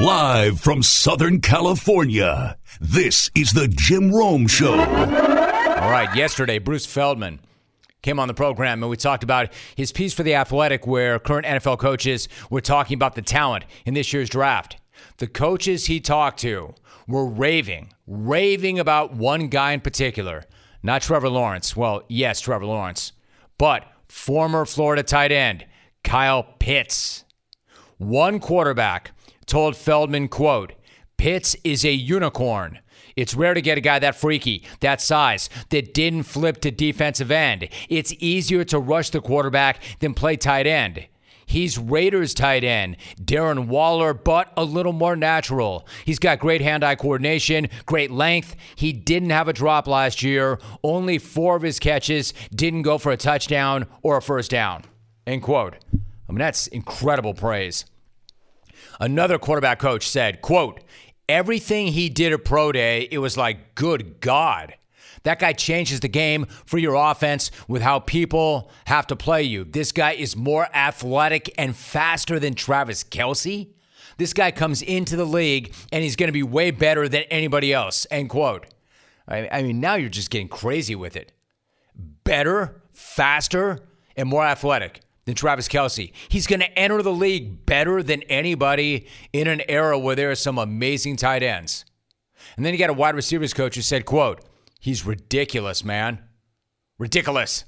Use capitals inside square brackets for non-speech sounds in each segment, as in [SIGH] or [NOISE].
Live from Southern California, this is the Jim Rome Show. All right, yesterday, Bruce Feldman came on the program and we talked about his piece for The Athletic where current NFL coaches were talking about the talent in this year's draft. The coaches he talked to were raving, raving about one guy in particular. Not Trevor Lawrence. Well, yes, Trevor Lawrence, but former Florida tight end Kyle Pitts. One quarterback told Feldman, quote, Pitts is a unicorn. It's rare to get a guy that freaky, that size, that didn't flip to defensive end. It's easier to rush the quarterback than play tight end. He's Raiders tight end, Darren Waller, but a little more natural. He's got great hand eye coordination, great length. He didn't have a drop last year. Only four of his catches didn't go for a touchdown or a first down. End quote. I mean, that's incredible praise. Another quarterback coach said, quote, everything he did at Pro Day, it was like, good God. That guy changes the game for your offense with how people have to play you. This guy is more athletic and faster than Travis Kelce. This guy comes into the league and he's going to be way better than anybody else. End quote. I mean, now you're just getting crazy with it. Better, faster, and more athletic than Travis Kelce. He's going to enter the league better than anybody in an era where there are some amazing tight ends. And then you got a wide receivers coach who said, quote, he's ridiculous, man. Ridiculous.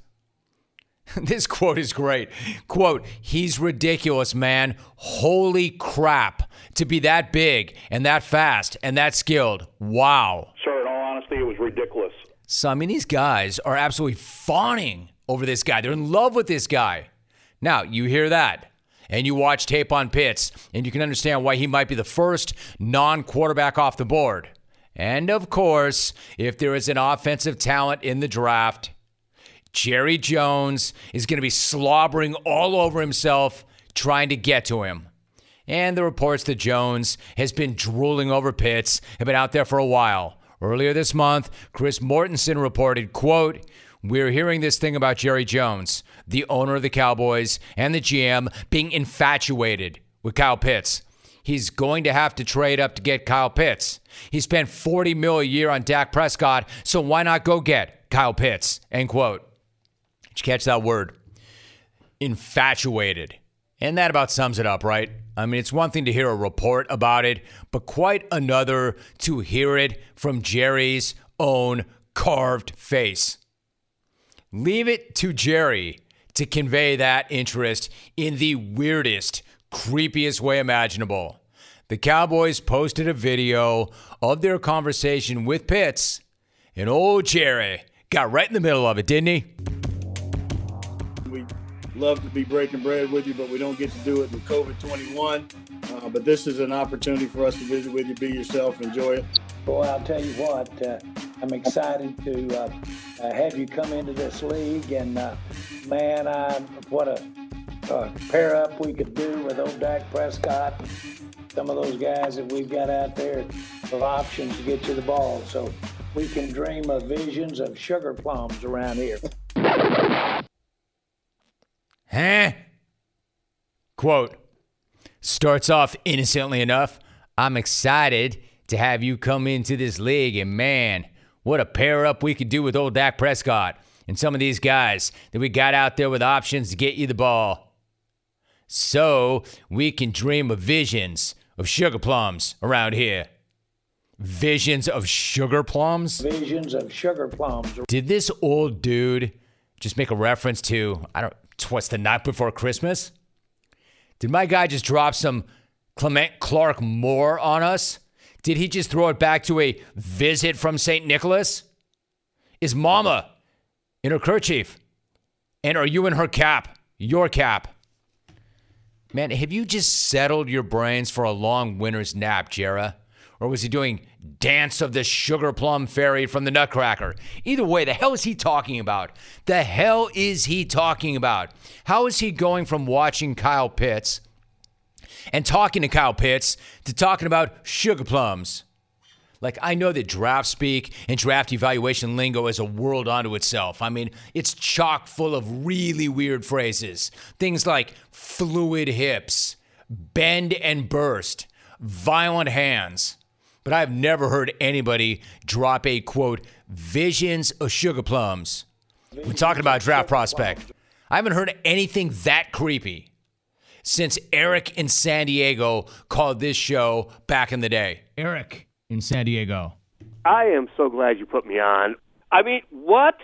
[LAUGHS] this quote is great. Quote, he's ridiculous, man. Holy crap. To be that big and that fast and that skilled. Wow. Sir, in all honesty, it was ridiculous. So, I mean, these guys are absolutely fawning over this guy. They're in love with this guy. Now, you hear that and you watch tape on Pitts, and you can understand why he might be the first non quarterback off the board. And of course, if there is an offensive talent in the draft, Jerry Jones is going to be slobbering all over himself trying to get to him. And the reports that Jones has been drooling over Pitts have been out there for a while. Earlier this month, Chris Mortensen reported, quote, we're hearing this thing about Jerry Jones, the owner of the Cowboys and the GM, being infatuated with Kyle Pitts. He's going to have to trade up to get Kyle Pitts. He spent 40 mil a year on Dak Prescott, so why not go get Kyle Pitts? End quote. Did you catch that word? Infatuated. And that about sums it up, right? I mean, it's one thing to hear a report about it, but quite another to hear it from Jerry's own carved face. Leave it to Jerry to convey that interest in the weirdest, creepiest way imaginable. The Cowboys posted a video of their conversation with Pitts, and old Jerry got right in the middle of it, didn't he? We love to be breaking bread with you, but we don't get to do it with COVID 21. Uh, but this is an opportunity for us to visit with you, be yourself, enjoy it. Boy, I'll tell you what, uh, I'm excited to uh, uh, have you come into this league, and uh, man, I, what a pair up we could do with old Dak Prescott. Some of those guys that we've got out there with options to get you the ball, so we can dream of visions of sugar plums around here. Huh? Quote starts off innocently enough. I'm excited to have you come into this league. And man, what a pair up we could do with old Dak Prescott and some of these guys that we got out there with options to get you the ball. So we can dream of visions of sugar plums around here. Visions of sugar plums? Visions of sugar plums. Did this old dude just make a reference to, I don't, what's the night before Christmas? Did my guy just drop some Clement Clarke Moore on us? Did he just throw it back to a visit from St. Nicholas? Is Mama in her kerchief? And are you in her cap? Your cap? Man, have you just settled your brains for a long winter's nap, Jera? Or was he doing Dance of the Sugar Plum Fairy from the Nutcracker? Either way, the hell is he talking about? The hell is he talking about? How is he going from watching Kyle Pitts and talking to Kyle Pitts to talking about sugar plums. Like, I know that draft speak and draft evaluation lingo is a world unto itself. I mean, it's chock full of really weird phrases. Things like fluid hips, bend and burst, violent hands. But I've never heard anybody drop a quote, visions of sugar plums. We're talking about draft prospect. I haven't heard anything that creepy since Eric in San Diego called this show back in the day. Eric in San Diego. I am so glad you put me on. I mean, what?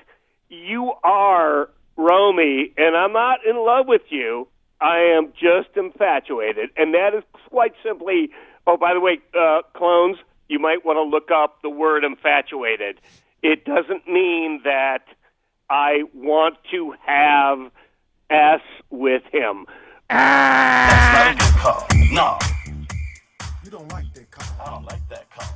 You are Romy, and I'm not in love with you. I am just infatuated. And that is quite simply, oh, by the way, uh, clones, you might want to look up the word infatuated. It doesn't mean that I want to have S with him. That's not a good call. No. You don't like that call. I don't like that call.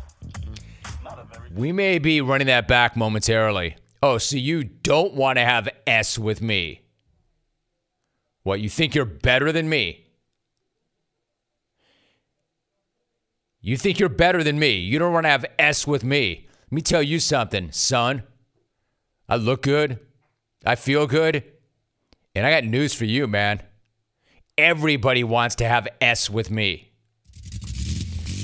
We may be running that back momentarily. Oh, so you don't want to have S with me? What, you think you're better than me? You think you're better than me. You don't want to have S with me. Let me tell you something, son. I look good. I feel good. And I got news for you, man. Everybody wants to have S with me.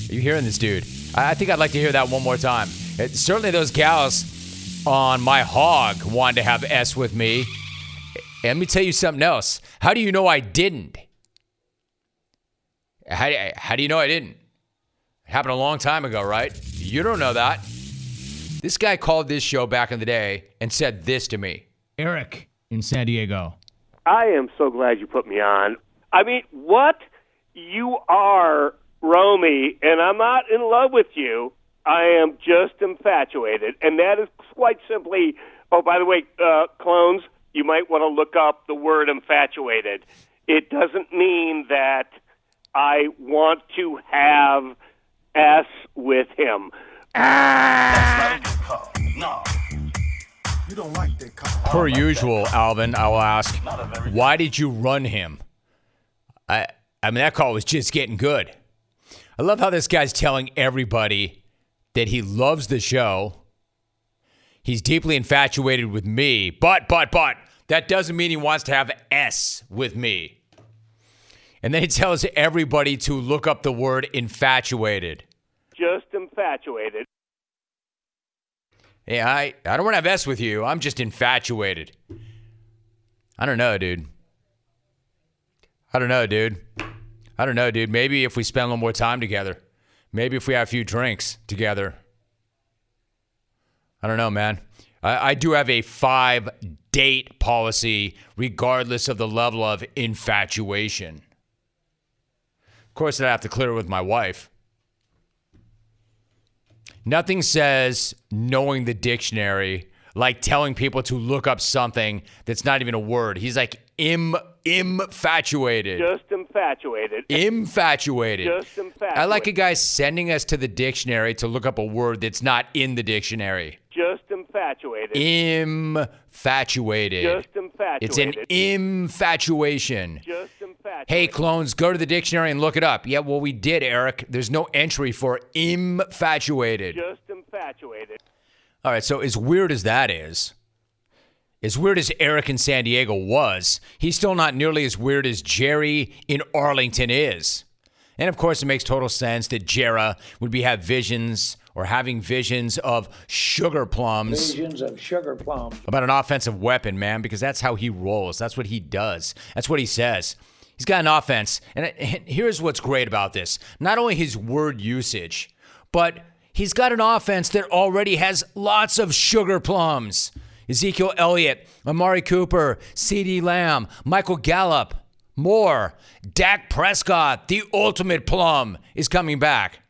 Are you hearing this, dude? I think I'd like to hear that one more time. It, certainly, those gals on my hog wanted to have S with me. And let me tell you something else. How do you know I didn't? How, how do you know I didn't? It happened a long time ago, right? You don't know that. This guy called this show back in the day and said this to me Eric in San Diego. I am so glad you put me on. I mean, what? You are Romy, and I'm not in love with you. I am just infatuated. And that is quite simply, oh, by the way, uh, clones, you might want to look up the word infatuated. It doesn't mean that I want to have S with him. Per usual, Alvin, I will ask, why did you run him? I, I mean, that call was just getting good. I love how this guy's telling everybody that he loves the show. He's deeply infatuated with me, but, but, but, that doesn't mean he wants to have S with me. And then he tells everybody to look up the word infatuated. Just infatuated. Yeah, I, I don't want to have S with you. I'm just infatuated. I don't know, dude. I don't know, dude. I don't know, dude. Maybe if we spend a little more time together. Maybe if we have a few drinks together. I don't know, man. I, I do have a five date policy, regardless of the level of infatuation. Of course, I'd have to clear it with my wife. Nothing says knowing the dictionary like telling people to look up something that's not even a word. He's like im infatuated. Just infatuated. Infatuated. Just infatuated. I like a guy sending us to the dictionary to look up a word that's not in the dictionary. Just infatuated. Infatuated. Just infatuated. It's an infatuation. Just infatuated. Hey, clones, go to the dictionary and look it up. Yeah, well, we did, Eric. There's no entry for infatuated. Just infatuated. All right, so as weird as that is, as weird as Eric in San Diego was, he's still not nearly as weird as Jerry in Arlington is. And of course, it makes total sense that Jera would be have visions or having visions of sugar plums. Visions of sugar plums. About an offensive weapon, man, because that's how he rolls. That's what he does. That's what he says. He's got an offense. And uh, here's what's great about this not only his word usage, but he's got an offense that already has lots of sugar plums. Ezekiel Elliott, Amari Cooper, CeeDee Lamb, Michael Gallup, more. Dak Prescott, the ultimate plum, is coming back.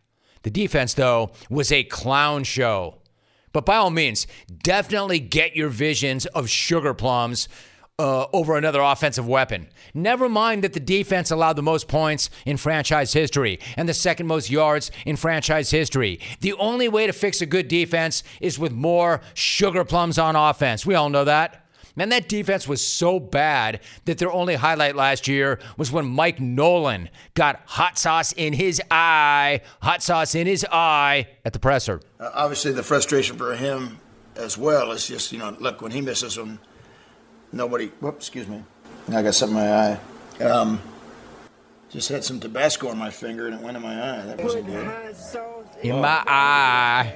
The defense, though, was a clown show. But by all means, definitely get your visions of sugar plums uh, over another offensive weapon. Never mind that the defense allowed the most points in franchise history and the second most yards in franchise history. The only way to fix a good defense is with more sugar plums on offense. We all know that. Man, that defense was so bad that their only highlight last year was when Mike Nolan got hot sauce in his eye, hot sauce in his eye at the presser. Uh, obviously, the frustration for him as well is just, you know, look, when he misses one, nobody, whoops, excuse me. I got something in my eye. Um, Just had some Tabasco on my finger and it went in my eye. That wasn't good. In my eye.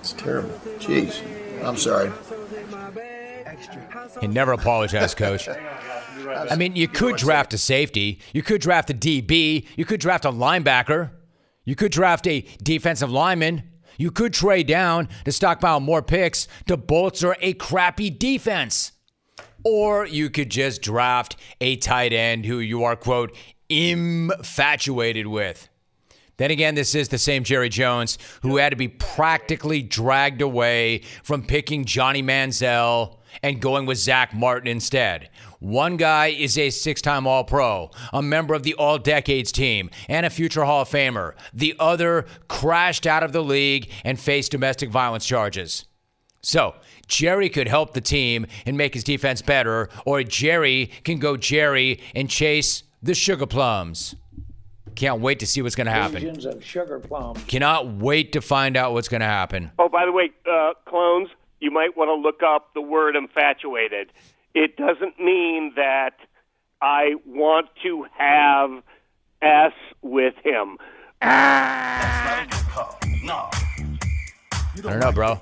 It's terrible. Jeez. I'm sorry. He never apologized, coach. I mean, you could draft a safety, you could draft a DB, you could draft a linebacker, you could draft a defensive lineman, you could trade down to stockpile more picks to bolster a crappy defense. Or you could just draft a tight end who you are, quote, infatuated with. Then again, this is the same Jerry Jones who had to be practically dragged away from picking Johnny Manziel and going with Zack Martin instead. One guy is a six time All Pro, a member of the All Decades team, and a future Hall of Famer. The other crashed out of the league and faced domestic violence charges. So, Jerry could help the team and make his defense better, or Jerry can go Jerry and chase the sugar plums. Can't wait to see what's going to happen. Legions of sugar plums. Cannot wait to find out what's going to happen. Oh, by the way, uh, clones, you might want to look up the word infatuated. It doesn't mean that I want to have S with him. That's I don't know, bro.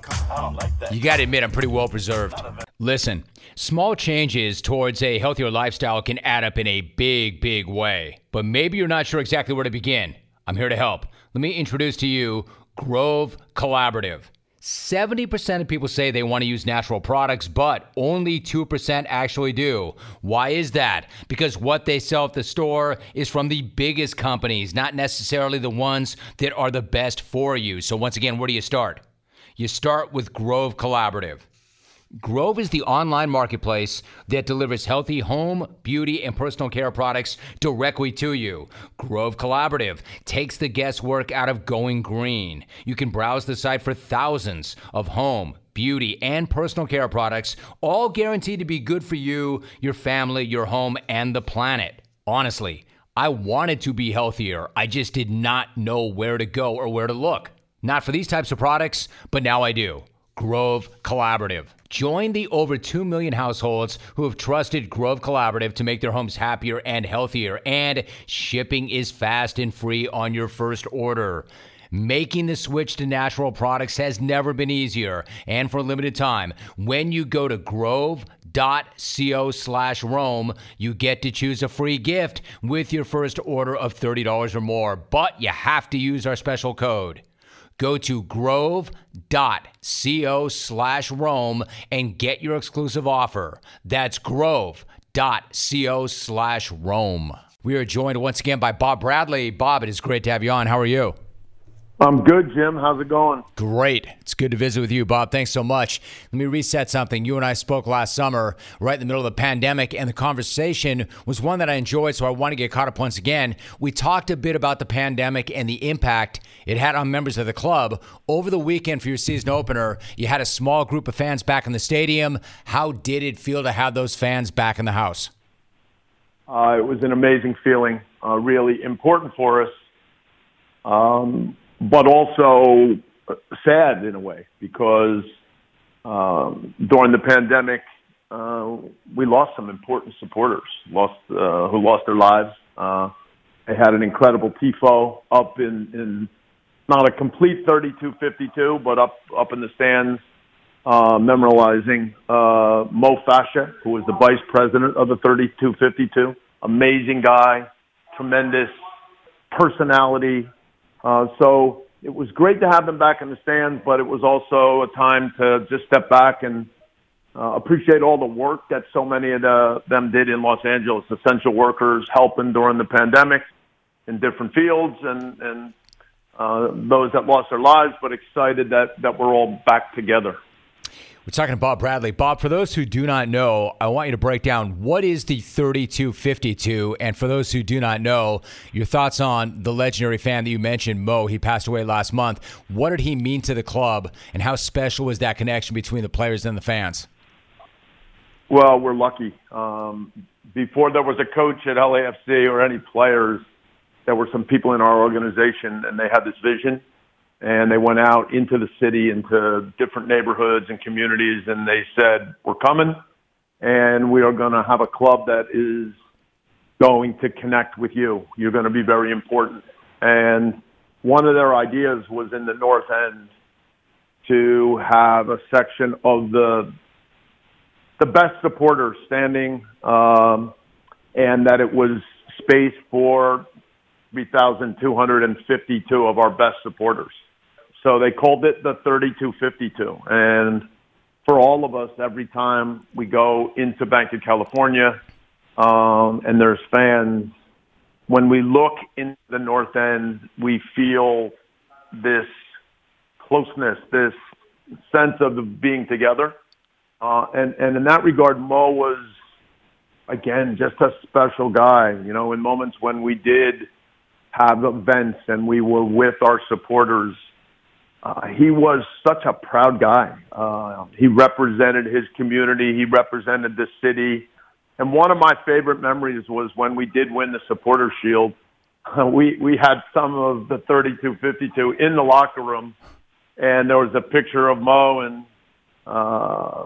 You got to admit, I'm pretty well preserved. Listen, small changes towards a healthier lifestyle can add up in a big, big way. But maybe you're not sure exactly where to begin. I'm here to help. Let me introduce to you Grove Collaborative. 70% of people say they want to use natural products, but only 2% actually do. Why is that? Because what they sell at the store is from the biggest companies, not necessarily the ones that are the best for you. So, once again, where do you start? You start with Grove Collaborative. Grove is the online marketplace that delivers healthy home, beauty, and personal care products directly to you. Grove Collaborative takes the guesswork out of going green. You can browse the site for thousands of home, beauty, and personal care products, all guaranteed to be good for you, your family, your home, and the planet. Honestly, I wanted to be healthier. I just did not know where to go or where to look. Not for these types of products, but now I do. Grove Collaborative. Join the over 2 million households who have trusted Grove Collaborative to make their homes happier and healthier, and shipping is fast and free on your first order. Making the switch to natural products has never been easier, and for a limited time, when you go to grove.co slash Rome, you get to choose a free gift with your first order of $30 or more, but you have to use our special code. Go to grove.co slash Rome and get your exclusive offer. That's grove.co slash Rome. We are joined once again by Bob Bradley. Bob, it is great to have you on. How are you? I'm good, Jim. How's it going? Great. It's good to visit with you, Bob. Thanks so much. Let me reset something. You and I spoke last summer, right in the middle of the pandemic, and the conversation was one that I enjoyed, so I want to get caught up once again. We talked a bit about the pandemic and the impact it had on members of the club. Over the weekend for your season opener, you had a small group of fans back in the stadium. How did it feel to have those fans back in the house? Uh, it was an amazing feeling, uh, really important for us, um, but also sad in a way because um, during the pandemic, uh, we lost some important supporters, lost uh, who lost their lives. Uh, they had an incredible tifo up in, in not a complete 32-52, but up up in the stands, uh, memorializing uh, Mo Fascia, who was the vice president of the 32-52. Amazing guy, tremendous personality. Uh, so it was great to have them back in the stands, but it was also a time to just step back and uh, appreciate all the work that so many of the, them did in Los Angeles, essential workers helping during the pandemic in different fields and, and uh, those that lost their lives, but excited that, that we're all back together. We're talking to Bob Bradley. Bob, for those who do not know, I want you to break down what is the 3252, and for those who do not know, your thoughts on the legendary fan that you mentioned, Mo. He passed away last month. What did he mean to the club, and how special was that connection between the players and the fans? Well, we're lucky. Um, before there was a coach at LAFC or any players, there were some people in our organization, and they had this vision and they went out into the city, into different neighborhoods and communities, and they said, "We're coming, and we are going to have a club that is going to connect with you. You're going to be very important. And one of their ideas was in the north end to have a section of the the best supporters standing, um, and that it was space for 3,252 of our best supporters. So they called it the 3252. And for all of us, every time we go into Banc of California um, and there's fans, when we look in the North End, we feel this closeness, this sense of being together. Uh, and, and in that regard, Mo was, again, just a special guy. You know, in moments when we did have events and we were with our supporters, uh, he was such a proud guy. Uh, he represented his community. He represented the city. And one of my favorite memories was when we did win the Supporter Shield. Uh, we we had some of the 3252 in the locker room, and there was a picture of Mo and uh,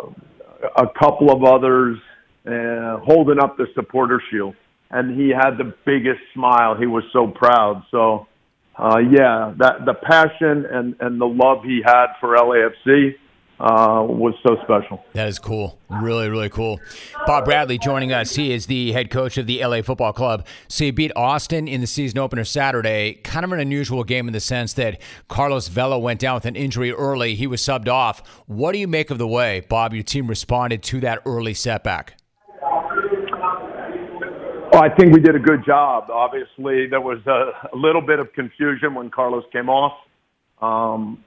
a couple of others uh, holding up the Supporter Shield, and he had the biggest smile. He was so proud. So uh, yeah, that the passion and and the love he had for LAFC uh, was so special. That is cool. Really, really cool. Bob Bradley joining us. He is the head coach of the LA Football Club. So you beat Austin in the season opener Saturday. Kind of an unusual game in the sense that Carlos Vela went down with an injury early. He was subbed off. What do you make of the way, Bob, your team responded to that early setback? Well, I think we did a good job. Obviously, there was a, a little bit of confusion when Carlos came off. Um,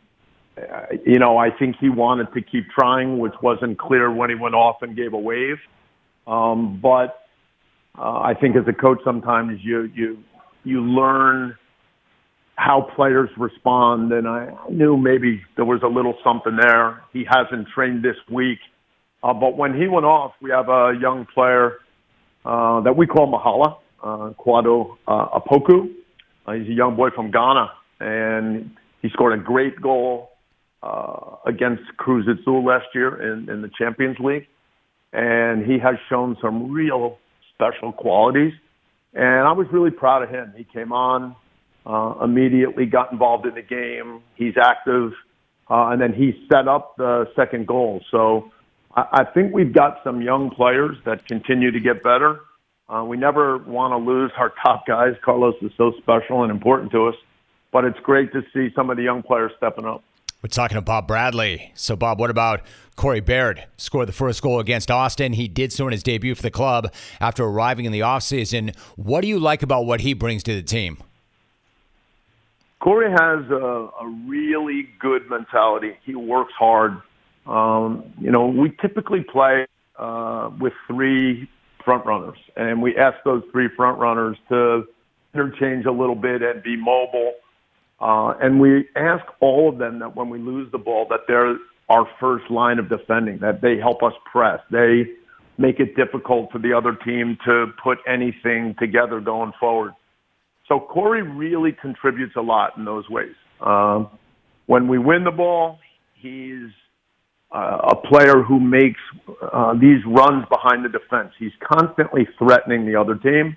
you know, I think he wanted to keep trying, which wasn't clear when he went off and gave a wave. Um, but uh, I think as a coach, sometimes you you you learn how players respond, and I knew maybe there was a little something there. He hasn't trained this week, uh, but when he went off, we have a young player uh, that we call Mahala, uh, Kwadwo uh, Opoku. Uh, he's a young boy from Ghana, and he scored a great goal uh, against Cruz Azul last year in, in the Champions League. And he has shown some real special qualities. And I was really proud of him. He came on, uh, immediately got involved in the game. He's active. Uh, and then he set up the second goal. So I, think we've got some young players that continue to get better. Uh, we never want to lose our top guys. Carlos is so special and important to us, but it's great to see some of the young players stepping up. We're talking to Bob Bradley. So, Bob, what about Corey Baird? Scored the first goal against Austin. He did so in his debut for the club after arriving in the offseason. What do you like about what he brings to the team? Corey has a, a really good mentality. He works hard. Um, you know, we typically play uh, with three front runners, and we ask those three front runners to interchange a little bit and be mobile. Uh, and we ask all of them that when we lose the ball, that they're our first line of defending, that they help us press. They make it difficult for the other team to put anything together going forward. So Corey really contributes a lot in those ways. Um, when we win the ball, he's uh, a player who makes uh, these runs behind the defense. He's constantly threatening the other team.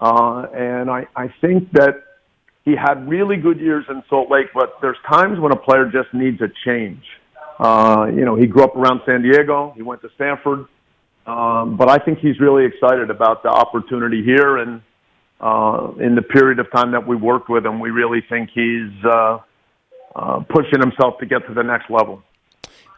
Uh, and I, I think that he had really good years in Salt Lake, but there's times when a player just needs a change. Uh, you know, he grew up around San Diego. He went to Stanford. Um, but I think he's really excited about the opportunity here. And uh, in the period of time that we worked with him, we really think he's uh, uh, pushing himself to get to the next level.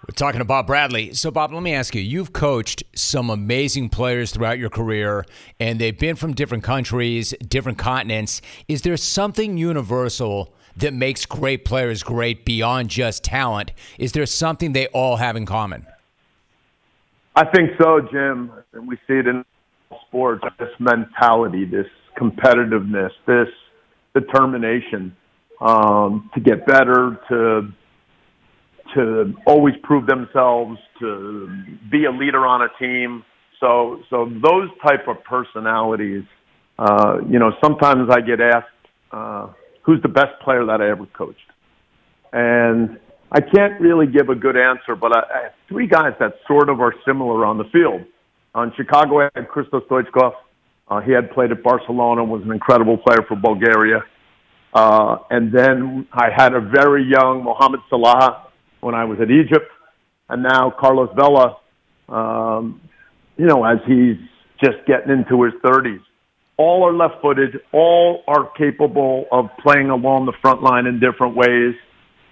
We're talking to Bob Bradley. So, Bob, let me ask you you've coached some amazing players throughout your career, and they've been from different countries, different continents. Is there something universal that makes great players great beyond just talent? Is there something they all have in common? I think so, Jim. And we see it in sports this mentality, this competitiveness, this determination um, to get better, to to always prove themselves, to be a leader on a team. So, so those type of personalities, uh, you know, sometimes I get asked, uh, who's the best player that I ever coached? And I can't really give a good answer, but I, I have three guys that sort of are similar on the field. On Chicago, I had Christos Stoichkov. Uh, he had played at Barcelona, and was an incredible player for Bulgaria. Uh, and then I had a very young Mohamed Salah when I was at Egypt, and now Carlos Vela. Um, you know, as he's just getting into his 30s, all are left-footed. All are capable of playing along the front line in different ways,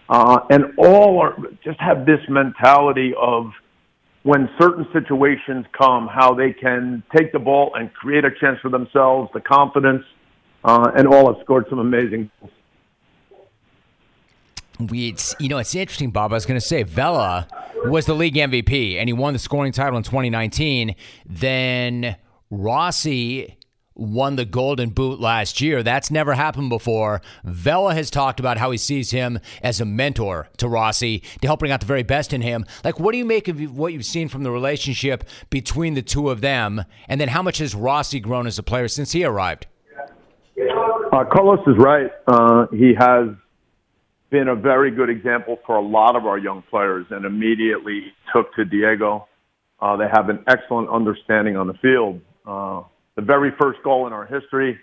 uh, and all are just have this mentality of when certain situations come, how they can take the ball and create a chance for themselves, the confidence, uh, and all have scored some amazing goals. We, it's, you know, it's interesting, Bob. I was going to say Vela was the league MVP, and he won the scoring title in 2019. Then Rossi won the Golden Boot last year. That's never happened before. Vela has talked about how he sees him as a mentor to Rossi to help bring out the very best in him. Like, what do you make of what you've seen from the relationship between the two of them? And then how much has Rossi grown as a player since he arrived? Uh, Carlos is right. Uh, he has been a very good example for a lot of our young players and immediately took to Diego. Uh, they have an excellent understanding on the field. Uh, the very first goal in our history,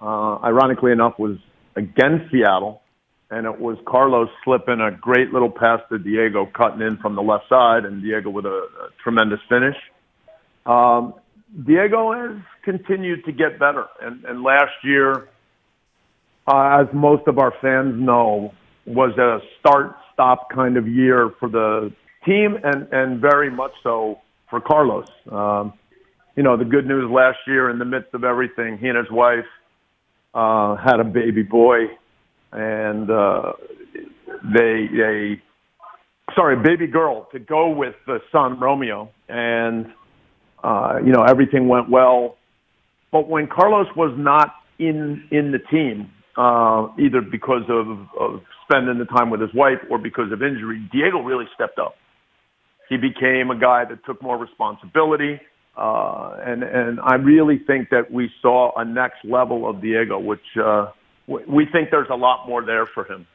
uh, ironically enough, was against Seattle, and it was Carlos slipping a great little pass to Diego, cutting in from the left side, and Diego with a, a tremendous finish. Um, Diego has continued to get better, and, and last year, uh, as most of our fans know, was a start-stop kind of year for the team, and and very much so for Carlos. Um, you know, the good news last year, in the midst of everything, he and his wife uh, had a baby boy, and uh, they they sorry, baby girl to go with the son Romeo, and uh, you know everything went well. But when Carlos was not in in the team, uh, either because of, of spending the time with his wife or because of injury, Diego really stepped up. He became a guy that took more responsibility. Uh, and, and I really think that we saw a next level of Diego, which uh, we think there's a lot more there for him.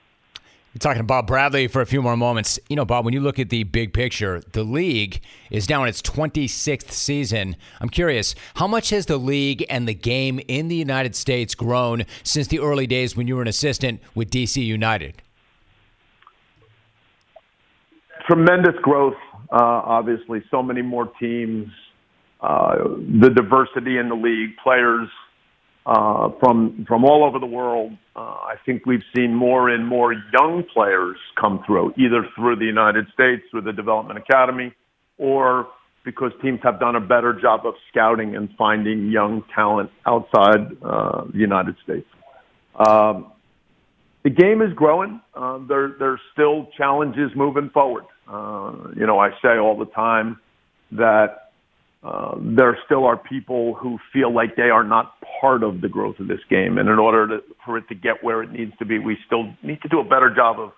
We're talking to Bob Bradley for a few more moments. You know, Bob, when you look at the big picture, the league is now in its 26th season. I'm curious, how much has the league and the game in the United States grown since the early days when you were an assistant with DC United? Tremendous growth, uh, obviously. So many more teams, uh, the diversity in the league, players uh, from from all over the world. Uh, I think we've seen more and more young players come through, either through the United States, through the Development Academy, or because teams have done a better job of scouting and finding young talent outside uh, the United States. Um, the game is growing. Uh, there, there's still challenges moving forward. Uh, you know, I say all the time that uh, there still are people who feel like they are not part of the growth of this game. And in order to, for it to get where it needs to be, we still need to do a better job of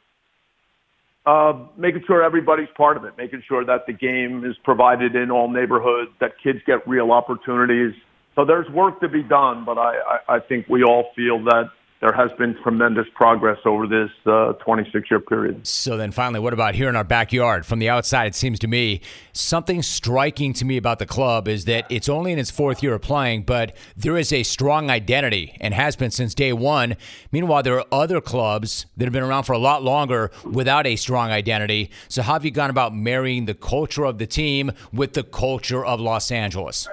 uh, making sure everybody's part of it, making sure that the game is provided in all neighborhoods, that kids get real opportunities. So there's work to be done, but I, I, I think we all feel that there has been tremendous progress over this 26 uh, year period. So then finally, what about here in our backyard? From the outside, it seems to me something striking to me about the club is that it's only in its fourth year of playing, but there is a strong identity and has been since day one. Meanwhile, there are other clubs that have been around for a lot longer without a strong identity. So how have you gone about marrying the culture of the team with the culture of Los Angeles?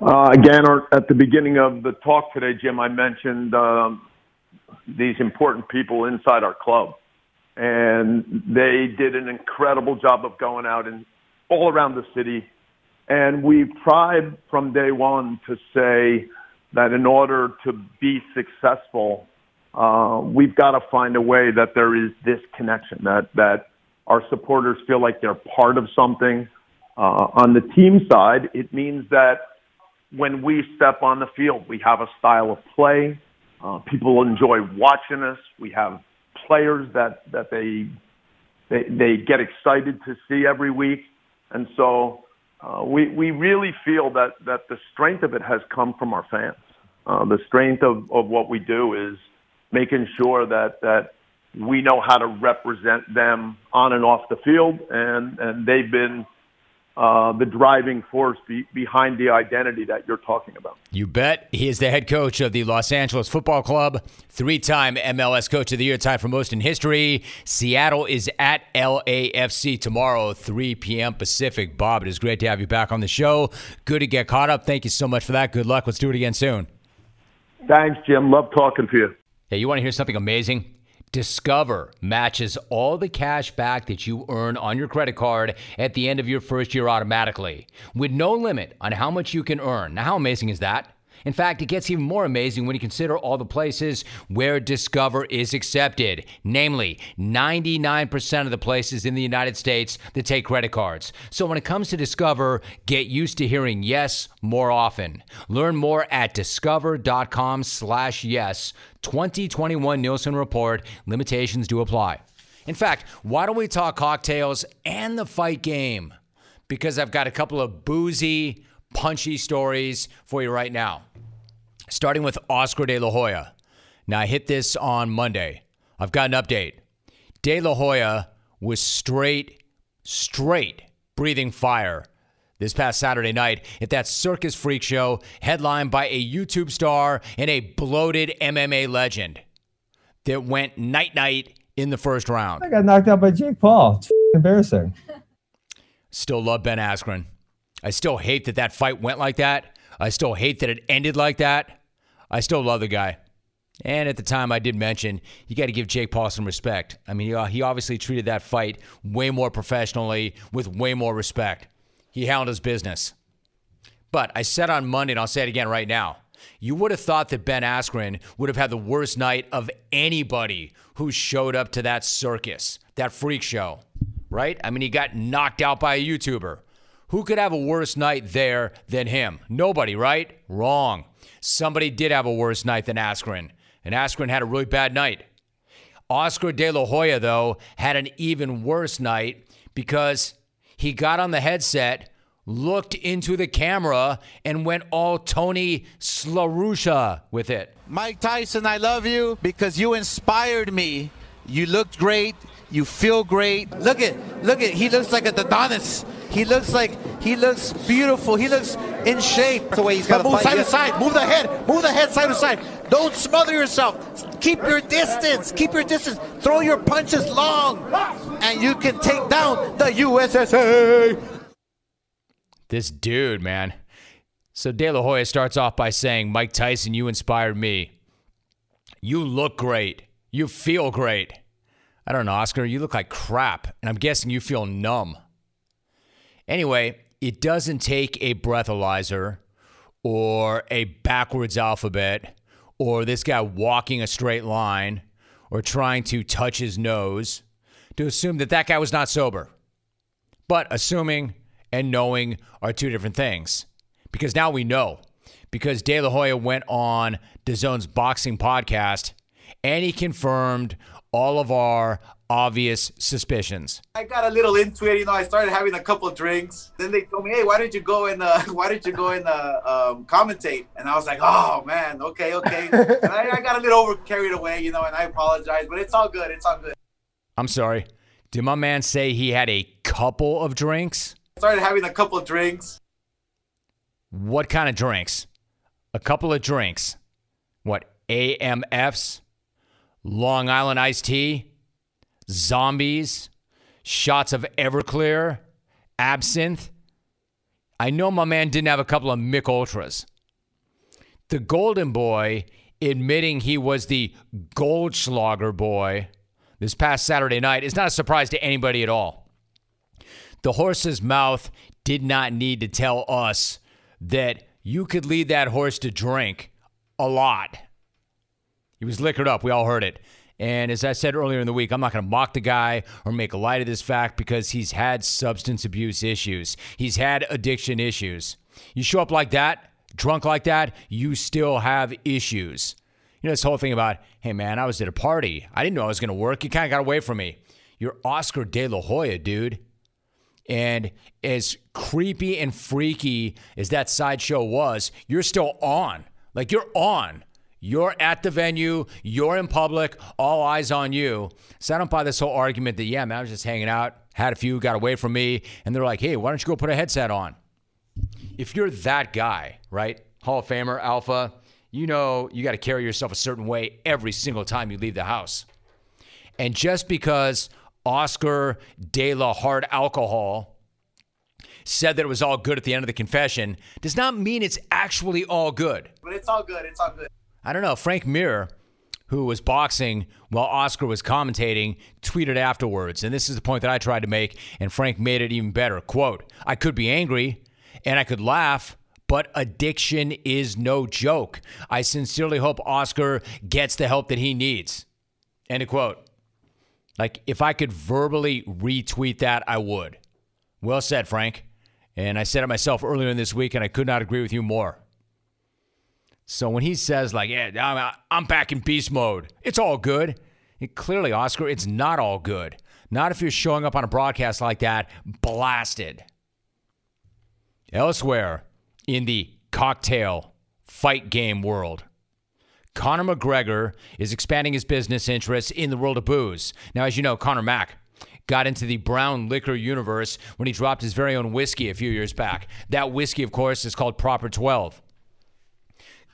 Uh, again, at the beginning of the talk today, Jim, I mentioned um, these important people inside our club, and they did an incredible job of going out and all around the city. And we've tried from day one to say that in order to be successful, uh, we've got to find a way that there is this connection that that our supporters feel like they're part of something. Uh, on the team side, it means that when we step on the field. We have a style of play. Uh, people enjoy watching us. We have players that that they they they get excited to see every week, and so uh, we we really feel that that the strength of it has come from our fans. Uh, the strength of of what we do is making sure that that we know how to represent them on and off the field, and and they've been uh, the driving force be, behind the identity that you're talking about. You bet. He is the head coach of the Los Angeles Football Club, three time MLS Coach of the Year, tied for most in history. Seattle is at LAFC tomorrow, 3 p.m. Pacific. Bob, it is great to have you back on the show. Good to get caught up. Thank you so much for that. Good luck. Let's do it again soon. Thanks, Jim. Love talking to you. Hey, you want to hear something amazing? Discover matches all the cash back that you earn on your credit card at the end of your first year automatically, with no limit on how much you can earn. Now, how amazing is that? In fact, it gets even more amazing when you consider all the places where Discover is accepted, namely 99% of the places in the United States that take credit cards. So when it comes to Discover, get used to hearing yes more often. Learn more at discover.com slash yes. 2021 Nielsen Report. Limitations do apply. In fact, why don't we talk cocktails and the fight game? Because I've got a couple of boozy, punchy stories for you right now starting with Oscar De La Hoya. Now, I hit this on Monday. I've got an update. De La Hoya was straight, straight breathing fire this past Saturday night at that Circus Freak show headlined by a YouTube star and a bloated MMA legend that went night night in the first round. I got knocked out by Jake Paul. It's embarrassing. Still love Ben Askren. I still hate that that fight went like that. I still hate that it ended like that. I still love the guy. And at the time, I did mention you got to give Jake Paul some respect. I mean, uh, he obviously treated that fight way more professionally, with way more respect. He handled his business. But I said on Monday, and I'll say it again right now you would have thought that Ben Askren would have had the worst night of anybody who showed up to that circus, that freak show, right? I mean, he got knocked out by a YouTuber. Who could have a worse night there than him? Nobody, right? Wrong. Somebody did have a worse night than Askren, and Askren had a really bad night. Oscar De La Hoya, though, had an even worse night because he got on the headset, looked into the camera, and went all Tony Slarusha with it. Mike Tyson, I love you because you inspired me. You looked great. You feel great. Look at, look at. He looks like a Adonis. He looks like he looks beautiful. He looks in shape. The way he's got to move side to side. Move the head. Move the head side to side. Don't smother yourself. Keep your distance. Keep your distance. Throw your punches long, and you can take down the USSA. This dude, man. So De La Hoya starts off by saying, "Mike Tyson, you inspired me. You look great. You feel great." I don't know, Oscar. You look like crap, and I'm guessing you feel numb. Anyway, it doesn't take a breathalyzer or a backwards alphabet or this guy walking a straight line or trying to touch his nose to assume that that guy was not sober. But assuming and knowing are two different things. Because now we know. Because De La Hoya went on DAZN's boxing podcast and he confirmed all of our obvious suspicions. I got a little into it, you know. I started having a couple drinks. Then they told me, "Hey, why don't you go and uh, [LAUGHS] why don't you go and uh, um, commentate?" And I was like, "Oh man, okay, okay." and I, I got a little over carried away, you know, and I apologize, but it's all good. It's all good. I'm sorry. Did my man say he had a couple of drinks? I started having a couple of drinks. What kind of drinks? A couple of drinks. What AMFs? Long Island iced tea? zombies, shots of Everclear, absinthe. I know my man didn't have a couple of Mich Ultras. The Golden Boy admitting he was the Goldschlager boy this past Saturday night is not a surprise to anybody at all. The horse's mouth did not need to tell us that you could lead that horse to drink a lot. He was liquored up. We all heard it. And as I said earlier in the week, I'm not going to mock the guy or make light of this fact because he's had substance abuse issues. He's had addiction issues. You show up like that, drunk like that, you still have issues. You know, this whole thing about, hey, man, I was at a party. I didn't know I was going to work. You kind of got away from me. You're Oscar De La Hoya, dude. And as creepy and freaky as that sideshow was, you're still on. Like, you're on. You're at the venue, you're in public, all eyes on you. So I don't buy this whole argument that, yeah, man, I was just hanging out. Had a few, got away from me, and they're like, hey, why don't you go put a headset on? If you're that guy, right? Hall of Famer, Alpha, you know you got to carry yourself a certain way every single time you leave the house. And just because Oscar de la Hard Alcohol said that it was all good at the end of the confession does not mean it's actually all good. But it's all good. It's all good. I don't know. Frank Mir, who was boxing while Oscar was commentating, tweeted afterwards, and this is the point that I tried to make, and Frank made it even better. Quote, I could be angry and I could laugh, but addiction is no joke. I sincerely hope Oscar gets the help that he needs. End of quote. Like, if I could verbally retweet that, I would. Well said, Frank. And I said it myself earlier in this week, and I could not agree with you more. So when he says, like, yeah, I'm, I'm back in beast mode, it's all good. It, clearly, Oscar, it's not all good. Not if you're showing up on a broadcast like that, blasted. Elsewhere in the cocktail fight game world, Conor McGregor is expanding his business interests in the world of booze. Now, as you know, Conor Mack got into the brown liquor universe when he dropped his very own whiskey a few years back. That whiskey, of course, is called Proper 12.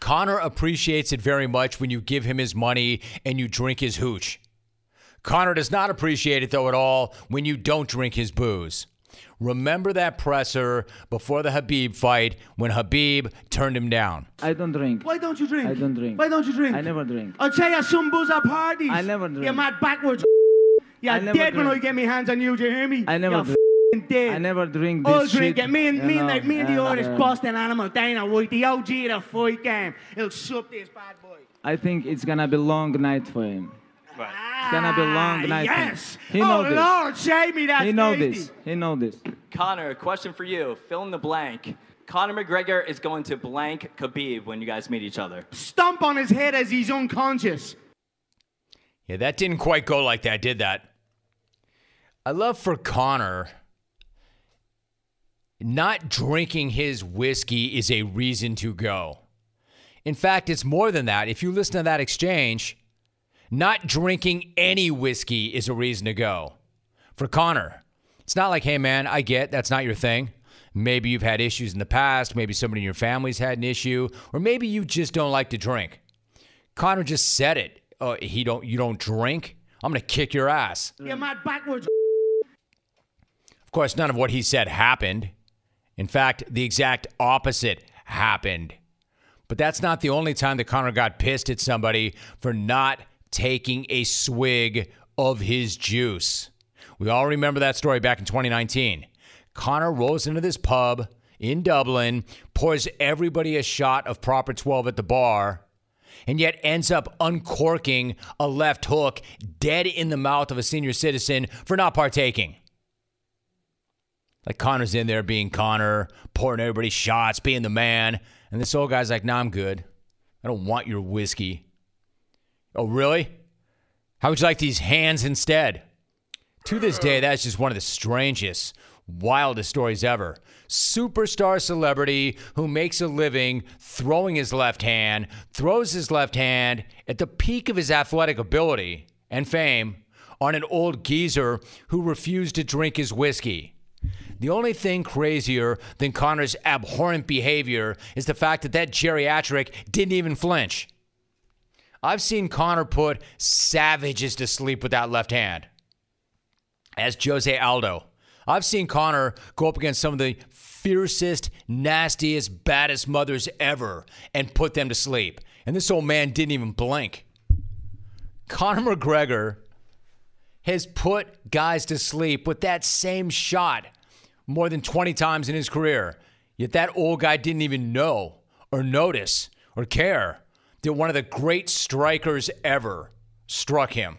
Conor appreciates it very much when you give him his money and you drink his hooch. Conor does not appreciate it, though, at all when you don't drink his booze. Remember that presser before the Khabib fight when Khabib turned him down. I don't drink. Why don't you drink? I don't drink. Why don't you drink? I never drink. I'll tell you some booze at parties. I never drink. You're mad backwards. You're I never dead when I get my hands on you. Do you hear me? I never You're drink. F***ing dead. I never drink this I'll drink shit, it. Me and me and know, like me and the and, Irish uh, Boston animal Dana White, the OG of the fight game. He'll sup this bad boy. I think it's gonna be a long night for him. It's gonna be a long night. for him. Yes. He oh know this. Lord, save me. That's he know tasty. this. He know this. Conor, question for you. Fill in the blank. Conor McGregor is going to blank Khabib when you guys meet each other. Stomp on his head as he's unconscious. Yeah, that didn't quite go like that, did that? I love for Conor. Not drinking his whiskey is a reason to go. In fact, it's more than that. If you listen to that exchange, not drinking any whiskey is a reason to go. For Conor, it's not like, hey, man, I get that's not your thing. Maybe you've had issues in the past. Maybe somebody in your family's had an issue, or maybe you just don't like to drink. Conor just said it. Oh, he don't. You don't drink. I'm gonna kick your ass. You're mad backwards. Of course, none of what he said happened. In fact, the exact opposite happened. But that's not the only time that Conor got pissed at somebody for not taking a swig of his juice. We all remember that story back in 2019. Conor rolls into this pub in Dublin, pours everybody a shot of Proper 12 at the bar, and yet ends up uncorking a left hook dead in the mouth of a senior citizen for not partaking. Like Conor's in there being Conor, pouring everybody shots, being the man. And this old guy's like, nah, I'm good. I don't want your whiskey. Oh, really? How would you like these hands instead? To this day, that's just one of the strangest, wildest stories ever. Superstar celebrity who makes a living throwing his left hand, throws his left hand at the peak of his athletic ability and fame on an old geezer who refused to drink his whiskey. The only thing crazier than Conor's abhorrent behavior is the fact that that geriatric didn't even flinch. I've seen Conor put savages to sleep with that left hand. As Jose Aldo, I've seen Conor go up against some of the fiercest, nastiest, baddest mothers ever and put them to sleep. And this old man didn't even blink. Conor McGregor has put guys to sleep with that same shot more than 20 times in his career. Yet that old guy didn't even know or notice or care that one of the great strikers ever struck him.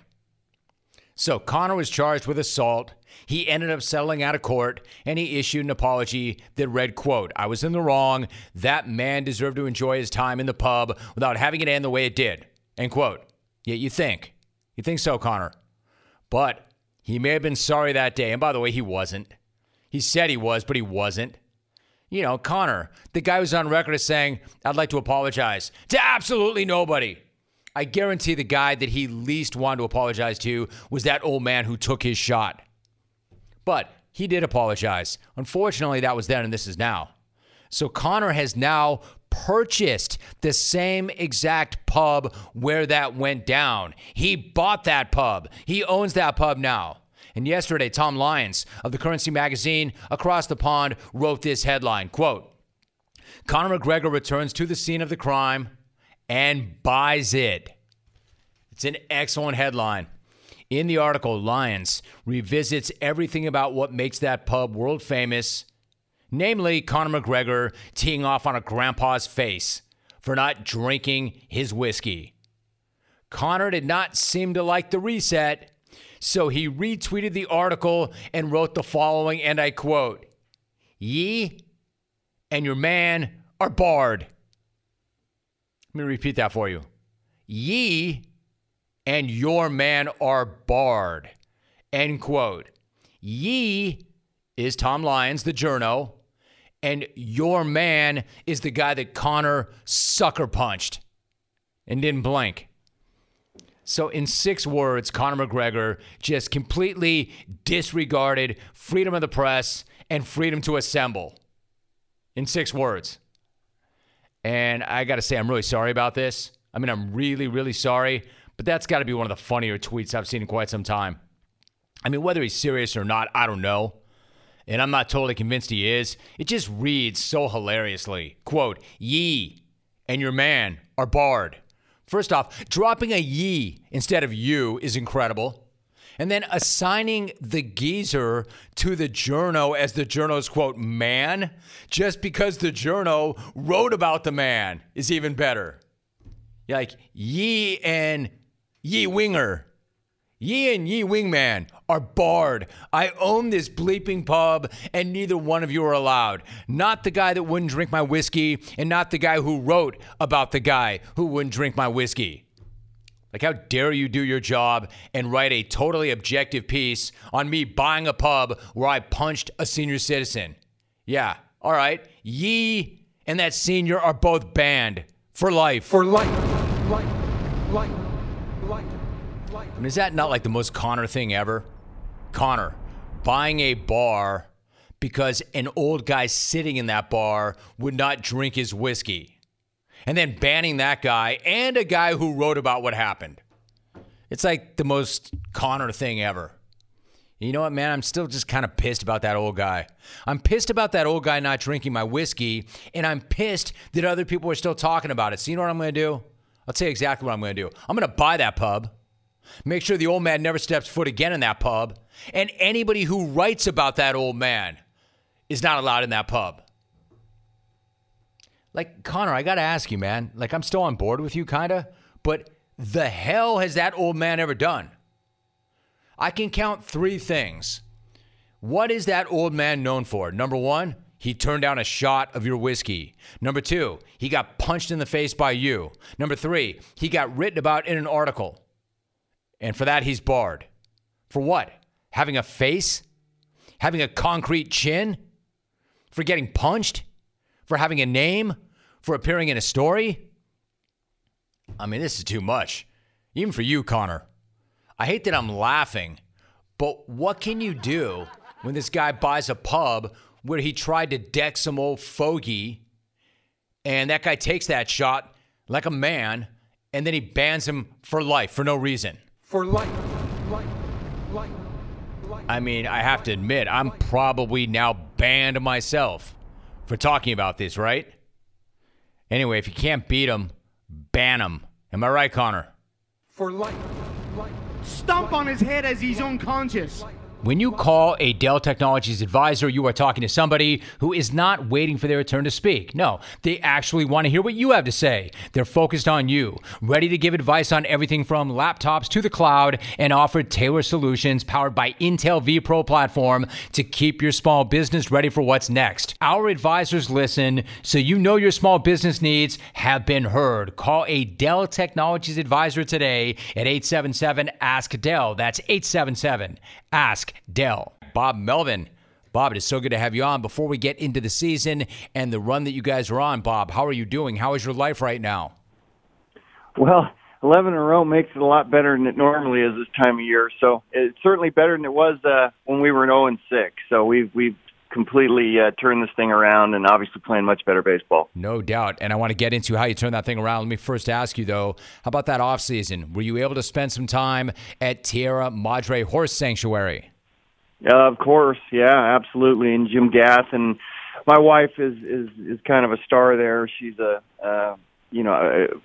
So Conor was charged with assault. He ended up settling out of court and he issued an apology that read, quote, I was in the wrong. That man deserved to enjoy his time in the pub without having it end the way it did. End quote. Yet you think. You think so, Conor. But he may have been sorry that day. And by the way, he wasn't. He said he was, but he wasn't. You know, Conor, the guy who's on record as saying, I'd like to apologize to absolutely nobody. I guarantee the guy that he least wanted to apologize to was that old man who took his shot. But he did apologize. Unfortunately, that was then and this is now. So Conor has now purchased the same exact pub where that went down. He bought that pub. He owns that pub now. And yesterday, Tom Lyons of the Currency magazine across the pond wrote this headline, quote, Conor McGregor returns to the scene of the crime and buys it. It's an excellent headline. In the article, Lyons revisits everything about what makes that pub world famous, namely Conor McGregor teeing off on a grandpa's face for not drinking his whiskey. Conor did not seem to like the reset, so he retweeted the article and wrote the following, and I quote Ye and your man are barred. Let me repeat that for you. Ye and your man are barred. End quote. Ye is Tom Lyons, the journo, and your man is the guy that Conor sucker punched and didn't blink. So, in six words, Conor McGregor just completely disregarded freedom of the press and freedom to assemble. In six words. And I got to say, I'm really sorry about this. I mean, I'm really, really sorry. But that's got to be one of the funnier tweets I've seen in quite some time. I mean, whether he's serious or not, I don't know. And I'm not totally convinced he is. It just reads so hilariously. Quote, ye and your man are barred. First off, dropping a ye instead of you is incredible. And then assigning the geezer to the journo as the journo's quote man, just because the journo wrote about the man is even better. Like ye and ye winger. Ye and ye wingman are barred. I own this bleeping pub, and neither one of you are allowed. Not the guy that wouldn't drink my whiskey, and not the guy who wrote about the guy who wouldn't drink my whiskey. Like, how dare you do your job and write a totally objective piece on me buying a pub where I punched a senior citizen? Yeah, all right. Ye and that senior are both banned for life. For life. Life. Life. Is that not like the most Conor thing ever? Conor buying a bar because an old guy sitting in that bar would not drink his whiskey and then banning that guy and a guy who wrote about what happened. It's like the most Conor thing ever. You know what, man? I'm still just kind of pissed about that old guy. I'm pissed about that old guy not drinking my whiskey, and I'm pissed that other people are still talking about it. So, you know what I'm going to do? I'll tell you exactly what I'm going to do. I'm going to buy that pub, make sure the old man never steps foot again in that pub, and anybody who writes about that old man is not allowed in that pub. Like, Conor, I got to ask you, man. Like, I'm still on board with you, kind of, but the hell has that old man ever done? I can count three things. What is that old man known for? Number one, he turned down a shot of your whiskey. Number two, he got punched in the face by you. Number three, he got written about in an article. And for that, he's barred. For what? Having a face? Having a concrete chin? For getting punched? for having a name, for appearing in a story. I mean, this is too much. Even for you, Conor. I hate that I'm laughing, but what can you do when this guy buys a pub where he tried to deck some old fogey and that guy takes that shot like a man and then he bans him for life for no reason? For life. Life. Life. life. I mean, I have to admit, I'm probably now banned myself for talking about this, right? Anyway, if you can't beat them, ban them. Am I right, Conor? For life. life. Stomp life. on his head as he's unconscious. When you call a Dell Technologies advisor, you are talking to somebody who is not waiting for their turn to speak. No, they actually want to hear what you have to say. They're focused on you, ready to give advice on everything from laptops to the cloud, and offer tailored solutions powered by Intel vPro platform to keep your small business ready for what's next. Our advisors listen so you know your small business needs have been heard. Call a Dell Technologies advisor today at 877 Ask Dell. That's 877 Ask Dell. Bob Melvin. Bob, it is so good to have you on. Before we get into the season and the run that you guys are on, Bob, how are you doing? How is your life right now? Well, 11 in a row makes it a lot better than it normally is this time of year. So it's certainly better than it was uh, when we were in 0 and 6. So we've we've completely uh, turned this thing around and obviously playing much better baseball. No doubt. And I want to get into how you turn that thing around. Let me first ask you, though, how about that off season? Were you able to spend some time at Tierra Madre Horse Sanctuary? Uh, of course, yeah, absolutely. And Jim Gath and my wife is is is kind of a star there. She's a uh, you know uh,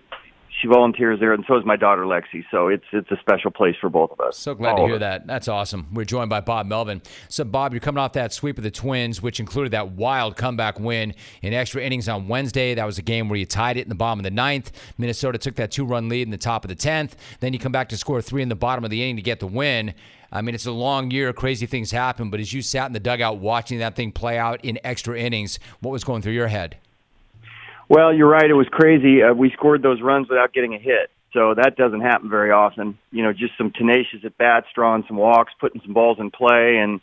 she volunteers there, and so is my daughter Lexi. So it's it's a special place for both of us. So glad to hear that. That's awesome. We're joined by Bob Melvin. So Bob, you're coming off that sweep of the Twins, which included that wild comeback win in extra innings on Wednesday. That was a game where you tied it in the bottom of the ninth. Minnesota took that two-run lead in the top of the tenth. Then you come back to score three in the bottom of the inning to get the win. I mean, it's a long year. Crazy things happen. But as you sat in the dugout watching that thing play out in extra innings, what was going through your head? Well, you're right. It was crazy. Uh, we scored those runs without getting a hit. So that doesn't happen very often. You know, just some tenacious at bats, drawing some walks, putting some balls in play, and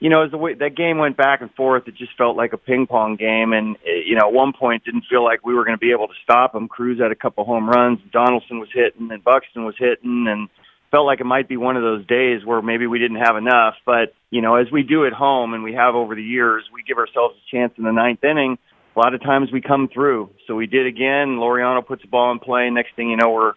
you know, as the way that game went back and forth, it just felt like a ping pong game. And eh, you know, at one point, didn't feel like we were going to be able to stop them. Cruz had a couple home runs, Donaldson was hitting, and Buxton was hitting, and felt like it might be one of those days where maybe we didn't have enough. But you know, as we do at home, and we have over the years, we give ourselves a chance in the ninth inning a lot of times we come through. So we did again. Laureano puts the ball in play. Next thing you know, we're,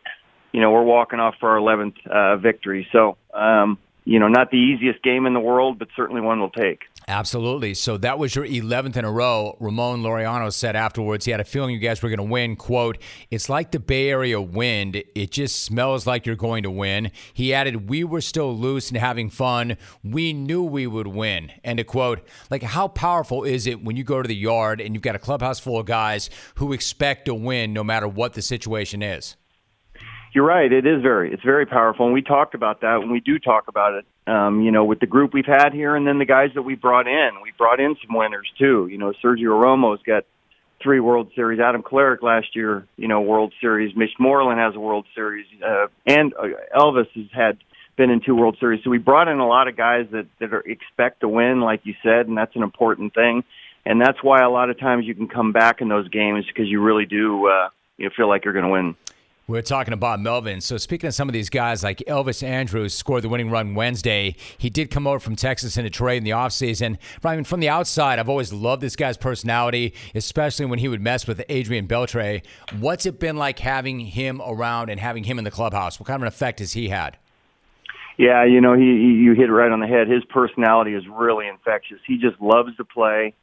you know, we're walking off for our 11th uh, victory. So, um, you know, not the easiest game in the world, but certainly one we'll take. Absolutely. So that was your 11th in a row. Ramon Laureano said afterwards he had a feeling you guys were going to win. Quote, it's like the Bay Area wind. It just smells like you're going to win. He added, we were still loose and having fun. We knew we would win. End of quote. Like, how powerful is it when you go to the yard and you've got a clubhouse full of guys who expect to win no matter what the situation is? You're right. It is very, it's very powerful. And we talked about that when we do talk about it, um, you know, with the group we've had here and then the guys that we brought in. We brought in some winners too. You know, Sergio Romo's got three World Series. Adam Kolarek last year, you know, World Series. Mitch Moreland has a World Series. Uh, and uh, Elvis has had been in two World Series. So we brought in a lot of guys that, that are, expect to win, like you said, and that's an important thing. And that's why a lot of times you can come back in those games because you really do, uh, you know feel like you're going to win. We're talking about Melvin. So speaking of some of these guys, like Elvis Andrus scored the winning run Wednesday. He did come over from Texas in a trade in the offseason. I mean, from the outside, I've always loved this guy's personality, especially when he would mess with Adrian Beltre. What's it been like having him around and having him in the clubhouse? What kind of an effect has he had? Yeah, you know, he, he you hit it right on the head. His personality is really infectious. He just loves to play.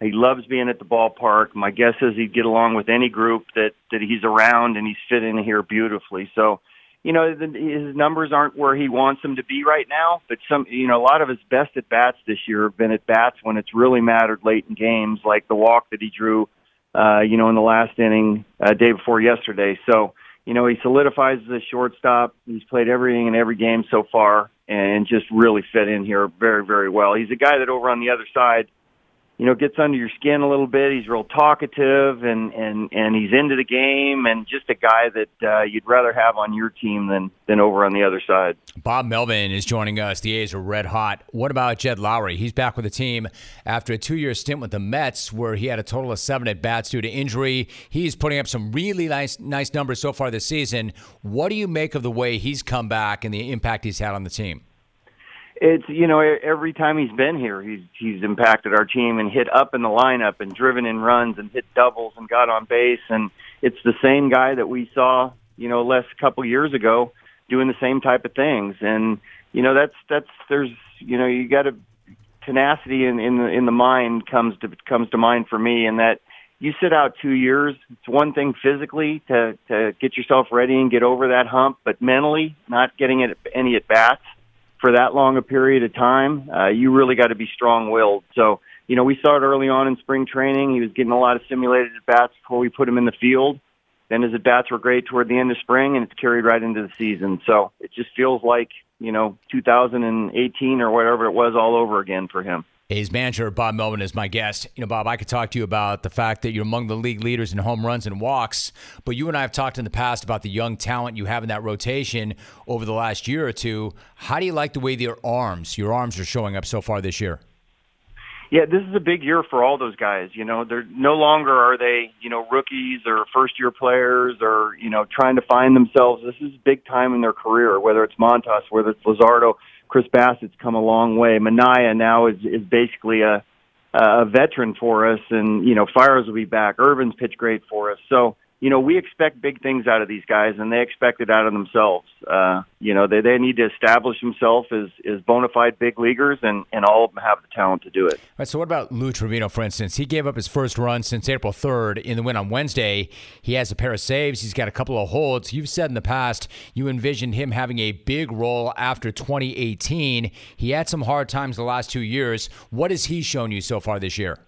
He loves being at the ballpark. My guess is he'd get along with any group that that he's around, and he's fit in here beautifully. So, you know, the, his numbers aren't where he wants them to be right now. But some, you know, a lot of his best at bats this year have been at bats when it's really mattered late in games, like the walk that he drew, uh, you know, in the last inning, uh, day before yesterday. So, you know, he solidifies as a shortstop. He's played everything in every game so far, and just really fit in here very, very well. He's a guy that over on the other side you know gets under your skin a little bit. He's real talkative and and and he's into the game and just a guy that uh, you'd rather have on your team than than over on the other side. Bob Melvin is joining us. The A's are red hot. What about Jed Lowrie? He's back with the team after a two-year stint with the Mets, where he had a total of seven at bats due to injury. He's putting up some really nice nice numbers so far this season. What do you make of the way he's come back and the impact he's had on the team? It's you know every time he's been here he's he's impacted our team and hit up in the lineup and driven in runs and hit doubles and got on base. And it's the same guy that we saw you know less couple years ago doing the same type of things. And you know that's that's there's you know you got to tenacity in in the in the mind comes to comes to mind for me and that you sit out 2 years it's one thing physically to to get yourself ready and get over that hump but mentally not getting it any at bats for that long a period of time, uh, you really got to be strong-willed. So, you know, we started early on in spring training. He was getting a lot of simulated at bats before we put him in the field. Then his at bats were great toward the end of spring, and it's carried right into the season. So it just feels like you know 2018 or whatever it was all over again for him. A's manager Bob Melvin is my guest. You know, Bob, I could talk to you about the fact that you're among the league leaders in home runs and walks, but you and I have talked in the past about the young talent you have in that rotation over the last year or two. How do you like the way your arms, your arms are showing up so far this year? yeah, this is a big year for all those guys. You know, they're no longer are they, you know, rookies or first year players or, you know, trying to find themselves. This is big time in their career, whether it's Montas, whether it's Luzardo, Chris Bassitt's come a long way. Manaea now is, is basically a, a veteran for us and, you know, Fiers will be back. Irvin's pitched great for us. So, you know, we expect big things out of these guys, and they expect it out of themselves. Uh, you know, they they need to establish themselves as as bona fide big leaguers, and and all of them have the talent to do it. All right, so what about Lou Trivino, for instance? He gave up his first run since April 3rd in the win on Wednesday. He has a pair of saves. He's got a couple of holds. You've said in the past you envisioned him having a big role after 2018. He had some hard times the last two years. What has he shown you so far this year?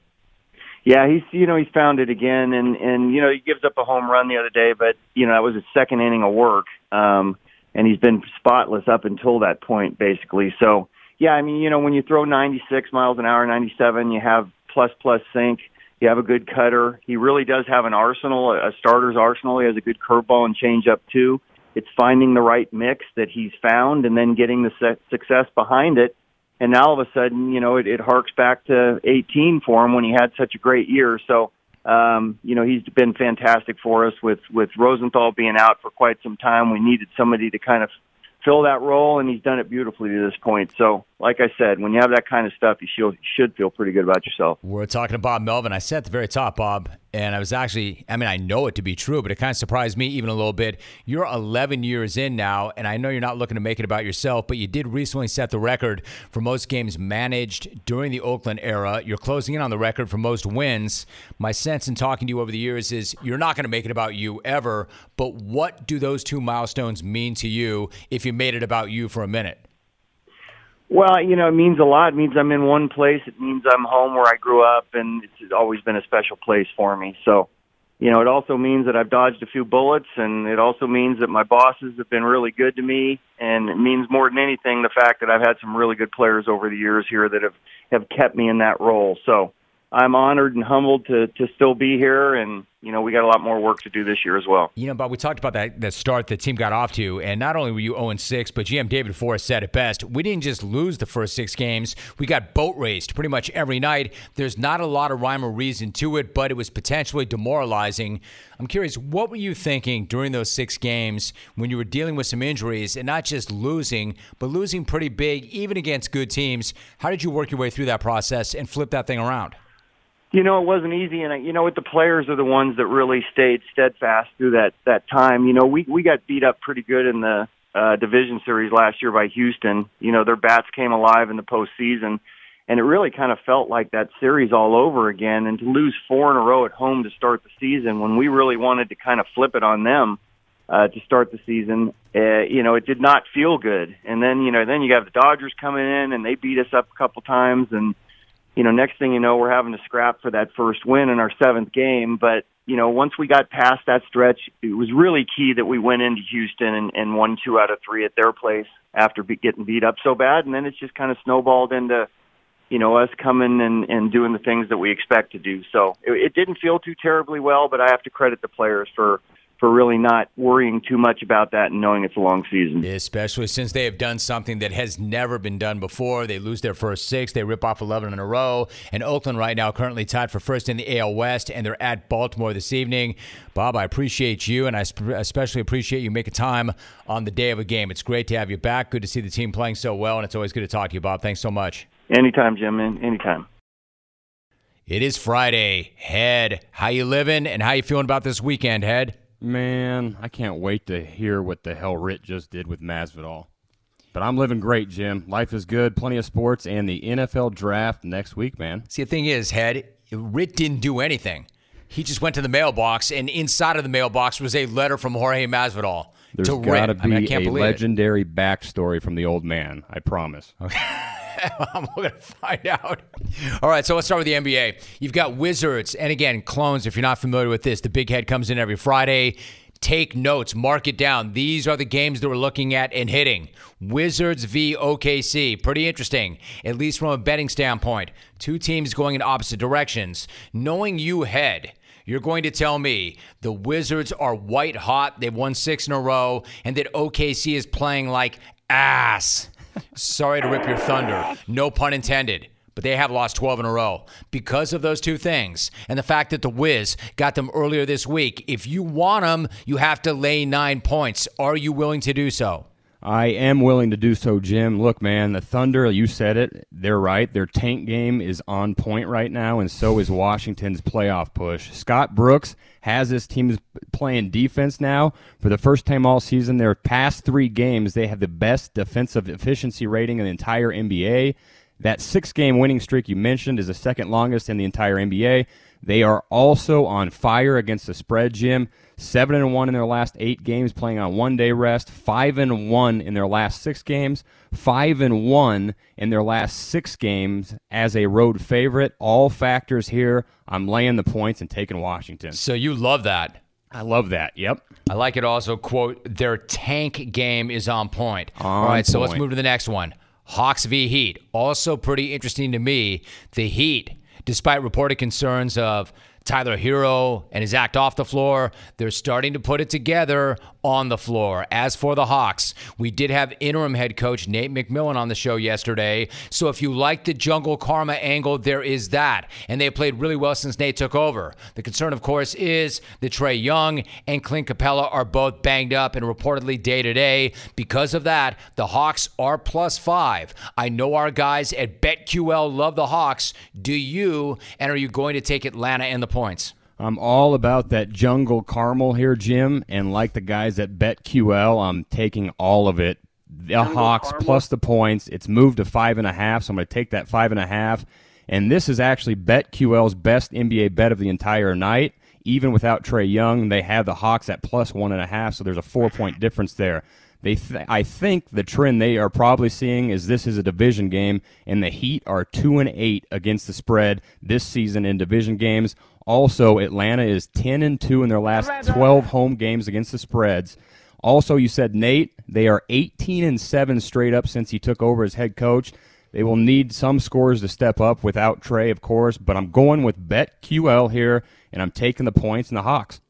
Yeah, he's you know he's found it again, and and you know he gives up a home run the other day, but you know that was his second inning of work, um, and he's been spotless up until that point, basically. So yeah, I mean you know when you throw 96 miles an hour, 97, you have plus plus sink, you have a good cutter. He really does have an arsenal, a starter's arsenal. He has a good curveball and changeup too. It's finding the right mix that he's found, and then getting the success behind it and now all of a sudden, you know, it, it harks back to 18 for him when he had such a great year. So, um, you know, he's been fantastic for us with with Rosenthal being out for quite some time. We needed somebody to kind of fill that role, and he's done it beautifully to this point. So, like I said, when you have that kind of stuff, you should, should feel pretty good about yourself. We're talking to Bob Melvin. I said at the very top, Bob, and I was actually, I mean, I know it to be true, but it kind of surprised me even a little bit. You're 11 years in now, and I know you're not looking to make it about yourself, but you did recently set the record for most games managed during the Oakland era. You're closing in on the record for most wins. My sense in talking to you over the years is you're not going to make it about you ever, but what do those two milestones mean to you if you made it about you for a minute? Well, you know, it means a lot. It means I'm in one place. It means I'm home where I grew up, and it's always been a special place for me. So, you know, it also means that I've dodged a few bullets, and it also means that my bosses have been really good to me. And it means more than anything the fact that I've had some really good players over the years here that have have kept me in that role. So, I'm honored and humbled to to still be here, and you know we got a lot more work to do this year as well. You know, Bob, we talked about that the start the team got off to, and not only were you 0 6, but GM David Forst said it best. We didn't just lose the first six games; we got boat raced pretty much every night. There's not a lot of rhyme or reason to it, but it was potentially demoralizing. I'm curious, what were you thinking during those six games when you were dealing with some injuries and not just losing, but losing pretty big, even against good teams? How did you work your way through that process and flip that thing around? You know, it wasn't easy, and you know what? The players are the ones that really stayed steadfast through that that time. You know, we we got beat up pretty good in the uh, division series last year by Houston. You know, their bats came alive in the postseason, and it really kind of felt like that series all over again. And to lose four in a row at home to start the season, when we really wanted to kind of flip it on them uh, to start the season, uh, you know, it did not feel good. And then you know, then you have the Dodgers coming in, and they beat us up a couple times, and you know, next thing you know, we're having to scrap for that first win in our seventh game. But, you know, once we got past that stretch, it was really key that we went into Houston and, and won two out of three at their place after be, getting beat up so bad. And then it's just kind of snowballed into, you know, us coming and, and doing the things that we expect to do. So it, it didn't feel too terribly well, but I have to credit the players for, for really not worrying too much about that and knowing it's a long season. Especially since they have done something that has never been done before. They lose their first six, they rip off 11 in a row. And Oakland, right now, currently tied for first in the AL West, and they're at Baltimore this evening. Bob, I appreciate you, and I especially appreciate you making time on the day of a game. It's great to have you back. Good to see the team playing so well, and it's always good to talk to you, Bob. Thanks so much. Anytime, Jim. Anytime. It is Friday. Head, how you living, and how you feeling about this weekend, Head? Man, I can't wait to hear what the hell Rit just did with Masvidal. But I'm living great, Jim. Life is good, plenty of sports, and the NFL draft next week, man. See, the thing is, Head, Rit didn't do anything. He just went to the mailbox, and inside of the mailbox was a letter from Jorge Masvidal. There's to got to be I mean, I can't a believe legendary backstory from the old man. I promise. Okay. [LAUGHS] [LAUGHS] I'm going to find out. All right, so let's start with the NBA. You've got Wizards, and again, clones. If you're not familiar with this, the big head comes in every Friday. Take notes, mark it down. These are the games that we're looking at and hitting. Wizards v OKC. Pretty interesting, at least from a betting standpoint. Two teams going in opposite directions. Knowing you head, you're going to tell me the Wizards are white hot, they've won six in a row, and that OKC is playing like ass. Sorry to rip your thunder. No pun intended. But they have lost 12 in a row because of those two things and the fact that the Wiz got them earlier this week. If you want them, you have to lay nine points. Are you willing to do so? I am willing to do so, Jim. Look, man, the Thunder, you said it, they're right. Their tank game is on point right now, and so is Washington's playoff push. Scott Brooks has this team playing defense now. For the first time all season, their past three games, they have the best defensive efficiency rating in the entire NBA. That six game winning streak you mentioned is the second longest in the entire NBA. They are also on fire against the spread, Jim. Seven and one in their last eight games, playing on one day rest. Five and one in their last six games. Five and one in their last six games as a road favorite. All factors here. I'm laying the points and taking Washington. So you love that. I love that. Yep. I like it also. Quote: Their tank game is on point. On All right, so let's move to the next one. Hawks v Heat. Also pretty interesting to me. The Heat, despite reported concerns of Tyler Herro and his act off the floor, they're starting to put it together on the floor. As for the Hawks, we did have interim head coach Nate McMillan on the show yesterday. So if you like the jungle karma angle, there is that. And they played really well since Nate took over. The concern, of course, is that Trae Young and Clint Capela are both banged up and reportedly day to day. Because of that, the Hawks are plus five. I know our guys at BetQL love the Hawks. Do you? And are you going to take Atlanta and the points? I'm all about that jungle caramel here, Jim, and like the guys at BetQL, I'm taking all of it. The Hawks plus the points. It's moved to five and a half, so I'm going to take that five and a half. And this is actually BetQL's best NBA bet of the entire night. Even without Trae Young, they have the Hawks at plus one and a half, so there's a four point difference there. They, th- I think the trend they are probably seeing is this is a division game, and the Heat are two and eight against the spread this season in division games. Also, Atlanta is ten and two in their last twelve home games against the spreads. Also, you said Nate, they are 18 and 7 straight up since he took over as head coach. They will need some scores to step up without Trae, of course, but I'm going with BetQL here, and I'm taking the points in the Hawks.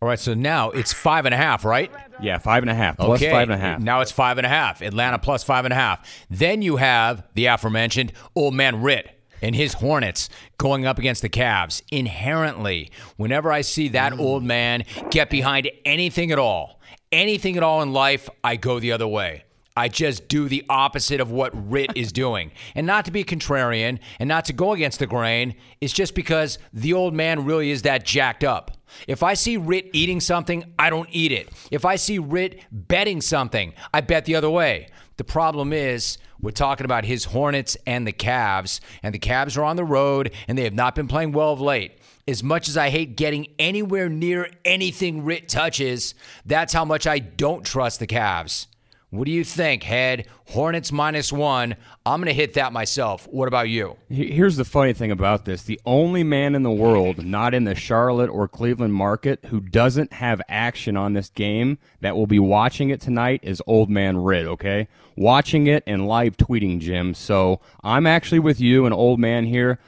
All right, so now it's five and a half, right? Yeah, five and a half, plus okay. five and a half. Now it's five and a half. Atlanta plus five and a half. Then you have the aforementioned old man Rit and his Hornets going up against the Cavs. Inherently, whenever I see that mm. old man get behind anything at all, anything at all in life, I go the other way. I just do the opposite of what Rit is doing. And not to be contrarian and not to go against the grain, it's just because the old man really is that jacked up. If I see Rit eating something, I don't eat it. If I see Rit betting something, I bet the other way. The problem is, we're talking about his Hornets and the Cavs, and the Cavs are on the road and they have not been playing well of late. As much as I hate getting anywhere near anything Rit touches, that's how much I don't trust the Cavs. What do you think, Head? Hornets minus one. I'm going to hit that myself. What about you? Here's the funny thing about this the only man in the world not in the Charlotte or Cleveland market who doesn't have action on this game that will be watching it tonight is Old Man Rid, okay? Watching it and live tweeting, Jim. So I'm actually with you and Old Man here.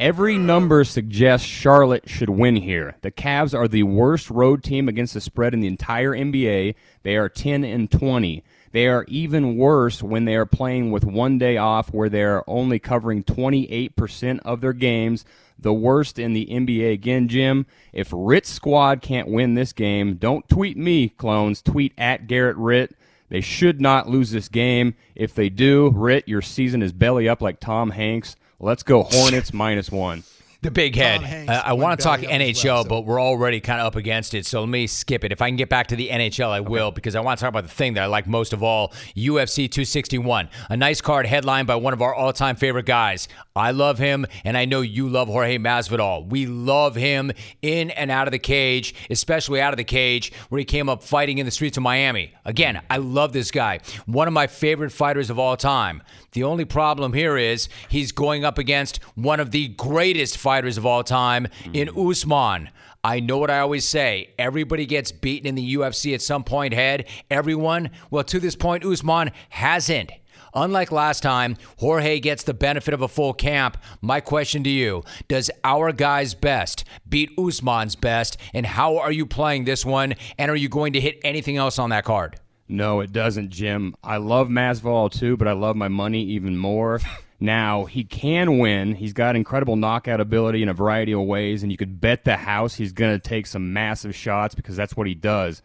Every number suggests Charlotte should win here. The Cavs are the worst road team against the spread in the entire NBA. They are 10 and 20. They are even worse when they are playing with one day off where they're only covering 28% of their games. The worst in the NBA. Again, Jim, if Rit's squad can't win this game, don't tweet me, clones. Tweet at Garrett Ritt. They should not lose this game. If they do, Ritt, your season is belly up like Tom Hanks. Let's go Hornets minus one. [LAUGHS] The big head. Uh, I want to talk NHL, but we're already kind of up against it. So let me skip it. If I can get back to the NHL, I will, because I want to talk about the thing that I like most of all UFC 261. A nice card headlined by one of our all time favorite guys. I love him, and I know you love Jorge Masvidal. We love him in and out of the cage, especially out of the cage, where he came up fighting in the streets of Miami. Again, I love this guy. One of my favorite fighters of all time. The only problem here is he's going up against one of the greatest fighters of all time in hmm. Usman. I know what I always say. Everybody gets beaten in the UFC at some point, head. Everyone. Well, to this point, Usman hasn't. Unlike last time, Jorge gets the benefit of a full camp. My question to you Does our guy's best beat Usman's best? And how are you playing this one? And are you going to hit anything else on that card? No, it doesn't, Jim. I love Masvidal too, but I love my money even more. [LAUGHS] Now, he can win. He's got incredible knockout ability in a variety of ways, and you could bet the house he's going to take some massive shots because that's what he does.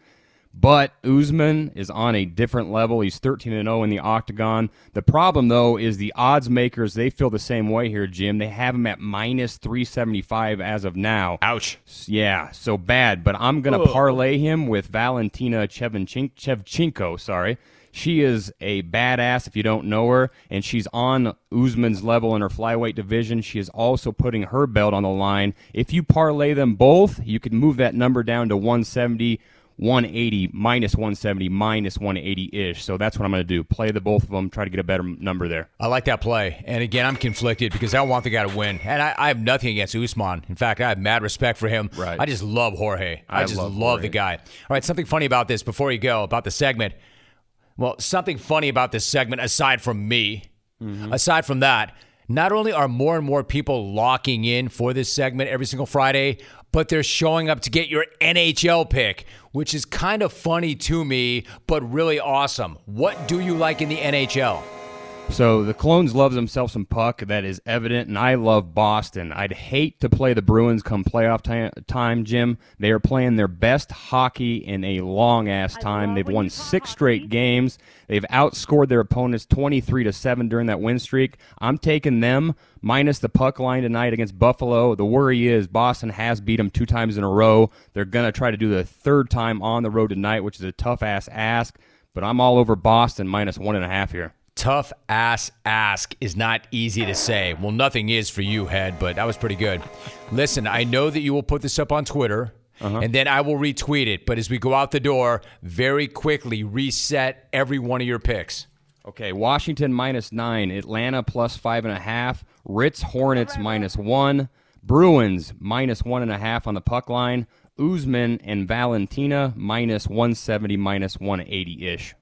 But Usman is on a different level. He's 13 and 0 in the octagon. The problem, though, is the odds makers, they feel the same way here, Jim. They have him at minus 375 as of now. Ouch. Yeah, so bad. But I'm going to parlay him with Valentina Chevchenko, Shevchenko, sorry. She is a badass if you don't know her, and she's on Usman's level in her flyweight division. She is also putting her belt on the line. If you parlay them both, you can move that number down to 170, 180, minus 170, minus 180 ish. So that's what I'm going to do. Play the both of them, try to get a better number there. I like that play. And again, I'm conflicted because I want the guy to win. And I, I have nothing against Usman. In fact, I have mad respect for him. Right. I just love Jorge. I, I just love, love the guy. All right, something funny about this before you go, about the segment. Well, something funny about this segment, aside from me, mm-hmm. aside from that, not only are more and more people locking in for this segment every single Friday, but they're showing up to get your NHL pick, which is kind of funny to me, but really awesome. What do you like in the NHL? So the Clones loves themselves some puck. That is evident, and I love Boston. I'd hate to play the Bruins come playoff ti- time, Jim. They are playing their best hockey in a long ass time. They've won six straight games. They've outscored their opponents twenty-three to seven during that win streak. I'm taking them minus the puck line tonight against Buffalo. The worry is Boston has beat them two times in a row. They're gonna try to do the third time on the road tonight, which is a tough ass ask. But I'm all over Boston minus one and a half here. Tough ass ask is not easy to say. Well, nothing is for you, head, but that was pretty good. Listen, I know that you will put this up on Twitter. Uh-huh. And then I will retweet it. But as we go out the door, very quickly reset every one of your picks. Okay, Washington minus nine, Atlanta plus five and a half, Ritz Hornets minus one, Bruins minus one and a half on the puck line, Usman and Valentina minus 170, minus 180 ish.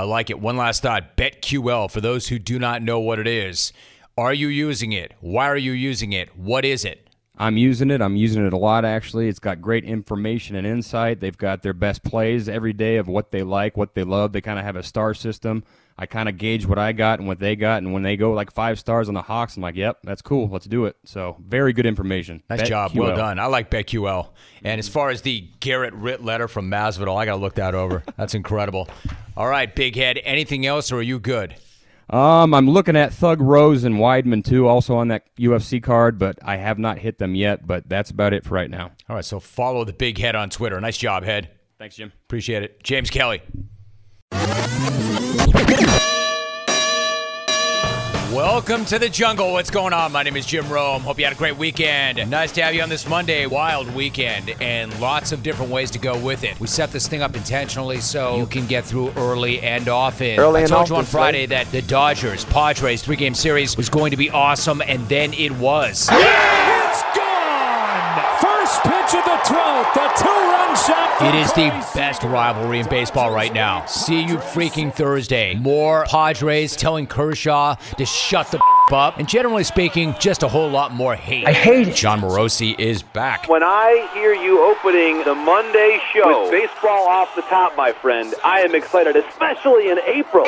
I like it. One last thought BetQL, for those who do not know what it is, are you using it? Why are you using it? What is it? I'm using it. I'm using it a lot, actually. It's got great information and insight. They've got their best plays every day of what they like, what they love. They kind of have a star system. I kind of gauge what I got and what they got. And when they go like five stars on the Hawks, I'm like, yep, that's cool. Let's do it. So, very good information. Nice job. Well done. I like BetQL. And as far as the Garrett Ritt letter from Masvidal, I got to look that over. [LAUGHS] That's incredible. All right, Big Head. Anything else, or are you good? Um, I'm looking at Thug Rose and Weidman too, also on that UFC card, but I have not hit them yet. But that's about it for right now. All right, so follow the Big Head on Twitter. Nice job, Head. Thanks, Jim. Appreciate it. James Kelly. Welcome to the jungle. What's going on? My name is Jim Rome. Hope you had a great weekend. Nice to have you on this Monday, wild weekend, and lots of different ways to go with it. We set this thing up intentionally so you can get through early and often. Early I and told you on Friday that the Dodgers Padres three game series was going to be awesome, and then it was. It's gone! First pitch of the 12th, the two-run shot from It is the best rivalry in baseball right now. See you freaking Thursday. More Padres telling Kershaw to shut the f- up. And generally speaking, just a whole lot more hate. I hate it. Jon Morosi is back. When I hear you opening the Monday show with baseball off the top, my friend, I am excited, especially in April.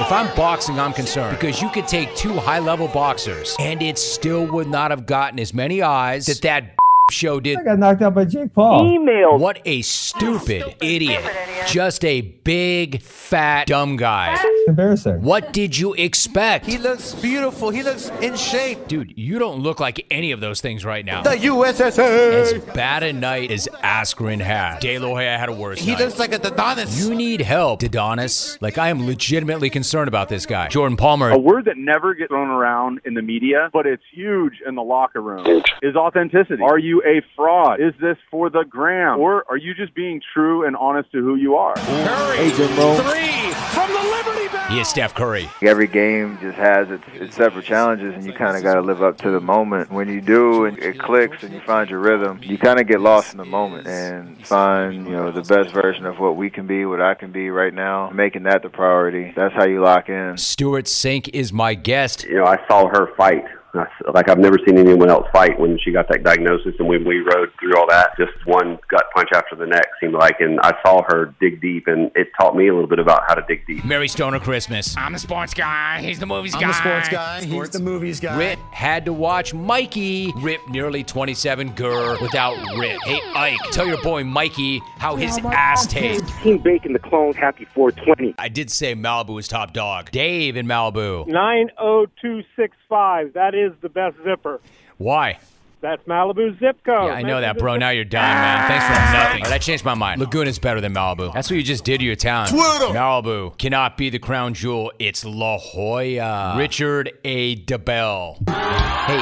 If I'm boxing, I'm concerned because you could take two high level boxers and it still would not have gotten as many eyes that that show did. I got knocked out by Jake Paul. Email. What a stupid, idiot. Just a big, fat, dumb guy. Embarrassing. What did you expect? He looks beautiful. He looks in shape. Dude, you don't look like any of those things right now. The As USSA. bad a night as Askren had. De La Hoya had a worse He night. looks like a Adonis. You need help, Adonis. Like, I am legitimately concerned about this guy. Jordan Palmer. A word that never gets thrown around in the media, but it's huge in the locker room, is authenticity. Are you a fraud? Is this for the gram? Or are you just being true and honest to who you are? Curry, three from the Liberty Bell. He is Steph Curry. Every game just has its, its separate challenges, and you kind of got to live up to the moment. When you do, and it clicks, and you find your rhythm, you kind of get lost in the moment and find, you know, the best version of what we can be, what I can be right now. Making that the priority. That's how you lock in. Stewart Cink is my guest. You know, I saw her fight That's, like I've never seen anyone else fight when she got that diagnosis, and when we rode through all that, just one gut punch after the next seemed like. And I saw her dig deep, and it taught me a little bit about how to dig deep. Mary Stoner Christmas. I'm the sports guy. He's the movies guy. I'm the sports guy. He's the movies guy. Rit had to watch Mikey rip nearly 27 gur without Rip. Hey, Ike, tell your boy Mikey how his ass tastes. Team Bacon, the clones, happy 420. I did say Malibu was top dog. Dave in Malibu. 90265. That is the best zipper. Why? That's Malibu zip code. Yeah, I know that, bro. Now you're done, man. Thanks for ah! nothing. Oh, that changed my mind. Laguna's better than Malibu. That's what you just did to your town. Twitter. Malibu cannot be the crown jewel. It's La Jolla. Richard A. DeBell. Hey,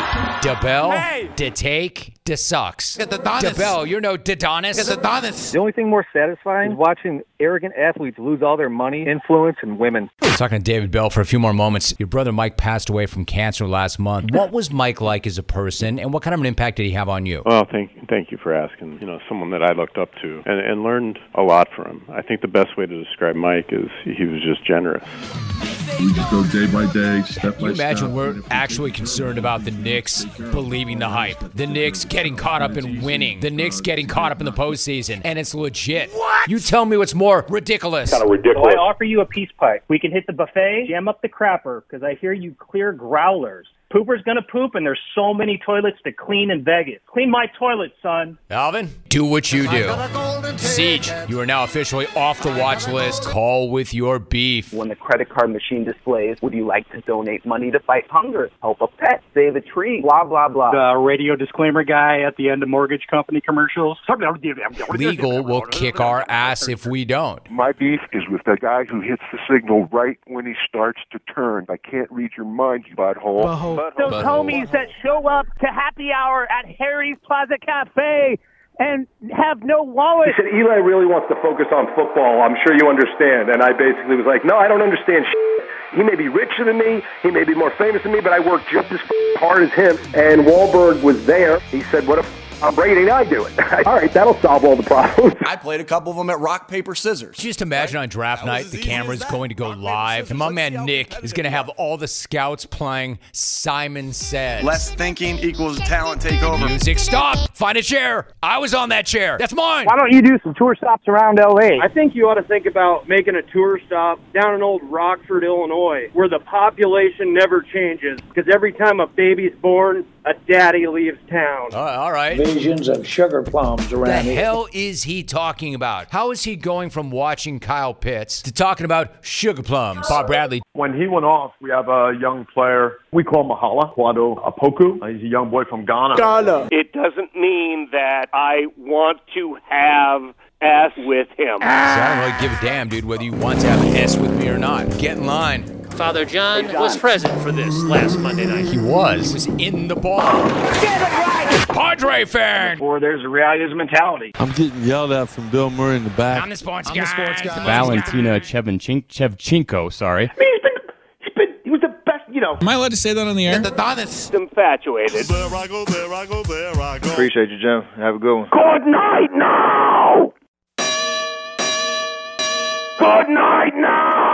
DeBell? Hey. To take, to sucks. Get the Donis. DeBell, you're no Dedonis. Get the Donis. The only thing more satisfying is watching arrogant athletes lose all their money, influence, and women. Talking to David Bell for a few more moments. Your brother Mike passed away from cancer last month. What was Mike like as a person, and what kind of an impact did he have on you? Well, thank thank you for asking. You know, someone that I looked up to and, and learned a lot from. I think the best way to describe Mike is he was just generous. We just go day by day, step Can by you imagine step. we're actually concerned about the Knicks believing the hype? The Knicks getting caught up in winning. The Knicks getting caught up in the postseason. And it's legit. What? You tell me what's more ridiculous. kind So I offer you a peace pipe. We can hit the buffet, jam up the crapper, because I hear you clear growlers. Pooper's gonna poop, and there's so many toilets to clean in Vegas. Clean my toilet, son. Alvin, do what you do. Siege, you are now officially off the watch list. Call with your beef. When the credit card machine displays, would you like to donate money to fight hunger, help a pet, save a tree, blah, blah, blah. The radio disclaimer guy at the end of mortgage company commercials. Legal will kick our ass if we don't. My beef is with the guy who hits the signal right when he starts to turn. I can't read your mind, you butthole. Those homies that show up to happy hour at Harry's Plaza Cafe and have no wallet. He said, Eli really wants to focus on football. I'm sure you understand. And I basically was like, no, I don't understand shit. He may be richer than me. He may be more famous than me, but I work just as hard as him. And Wahlberg was there. He said, what if I'm Brady and I do it? [LAUGHS] all right, that'll solve all the problems. I played a couple of them at rock, paper, scissors. Just imagine on draft night, the camera's going to go live, and my man Nick is going to have all the scouts playing Simon Says. Less thinking equals talent takeover. Music, stop! Find a chair. I was on that chair. That's mine. Why don't you do some tour stops around LA? I think you ought to think about making a tour stop down in old Rockford, Illinois, where the population never changes. Because every time a baby's born, a daddy leaves town. all right. Visions of sugar plums The around here. hell is he talking about? How is he going from watching Kyle Pitts to talking about sugar plums? Bob Bradley. When he went off, we have a young player. We call Mahala, Kwadwo Opoku. Uh, He's a young boy from Ghana. Ghana. It doesn't mean that I want to have ass with him. See, I don't really give a damn, dude, whether you want to have an S with me or not. Get in line. Father John was present for this last Monday night. He was. He was in the ball. Padre fan. Or there's a realism mentality. I'm getting yelled at from Bill Murray in the back. I'm the sports guy. Valentina Chevchenko, Chevchenko, sorry. he's been, he's been, he was the best, you know. Am I allowed to say that on the air? The Donis. Infatuated. There I go, there I go, there I go. Appreciate you, Jim. Have a good one. Good night now! Good night now!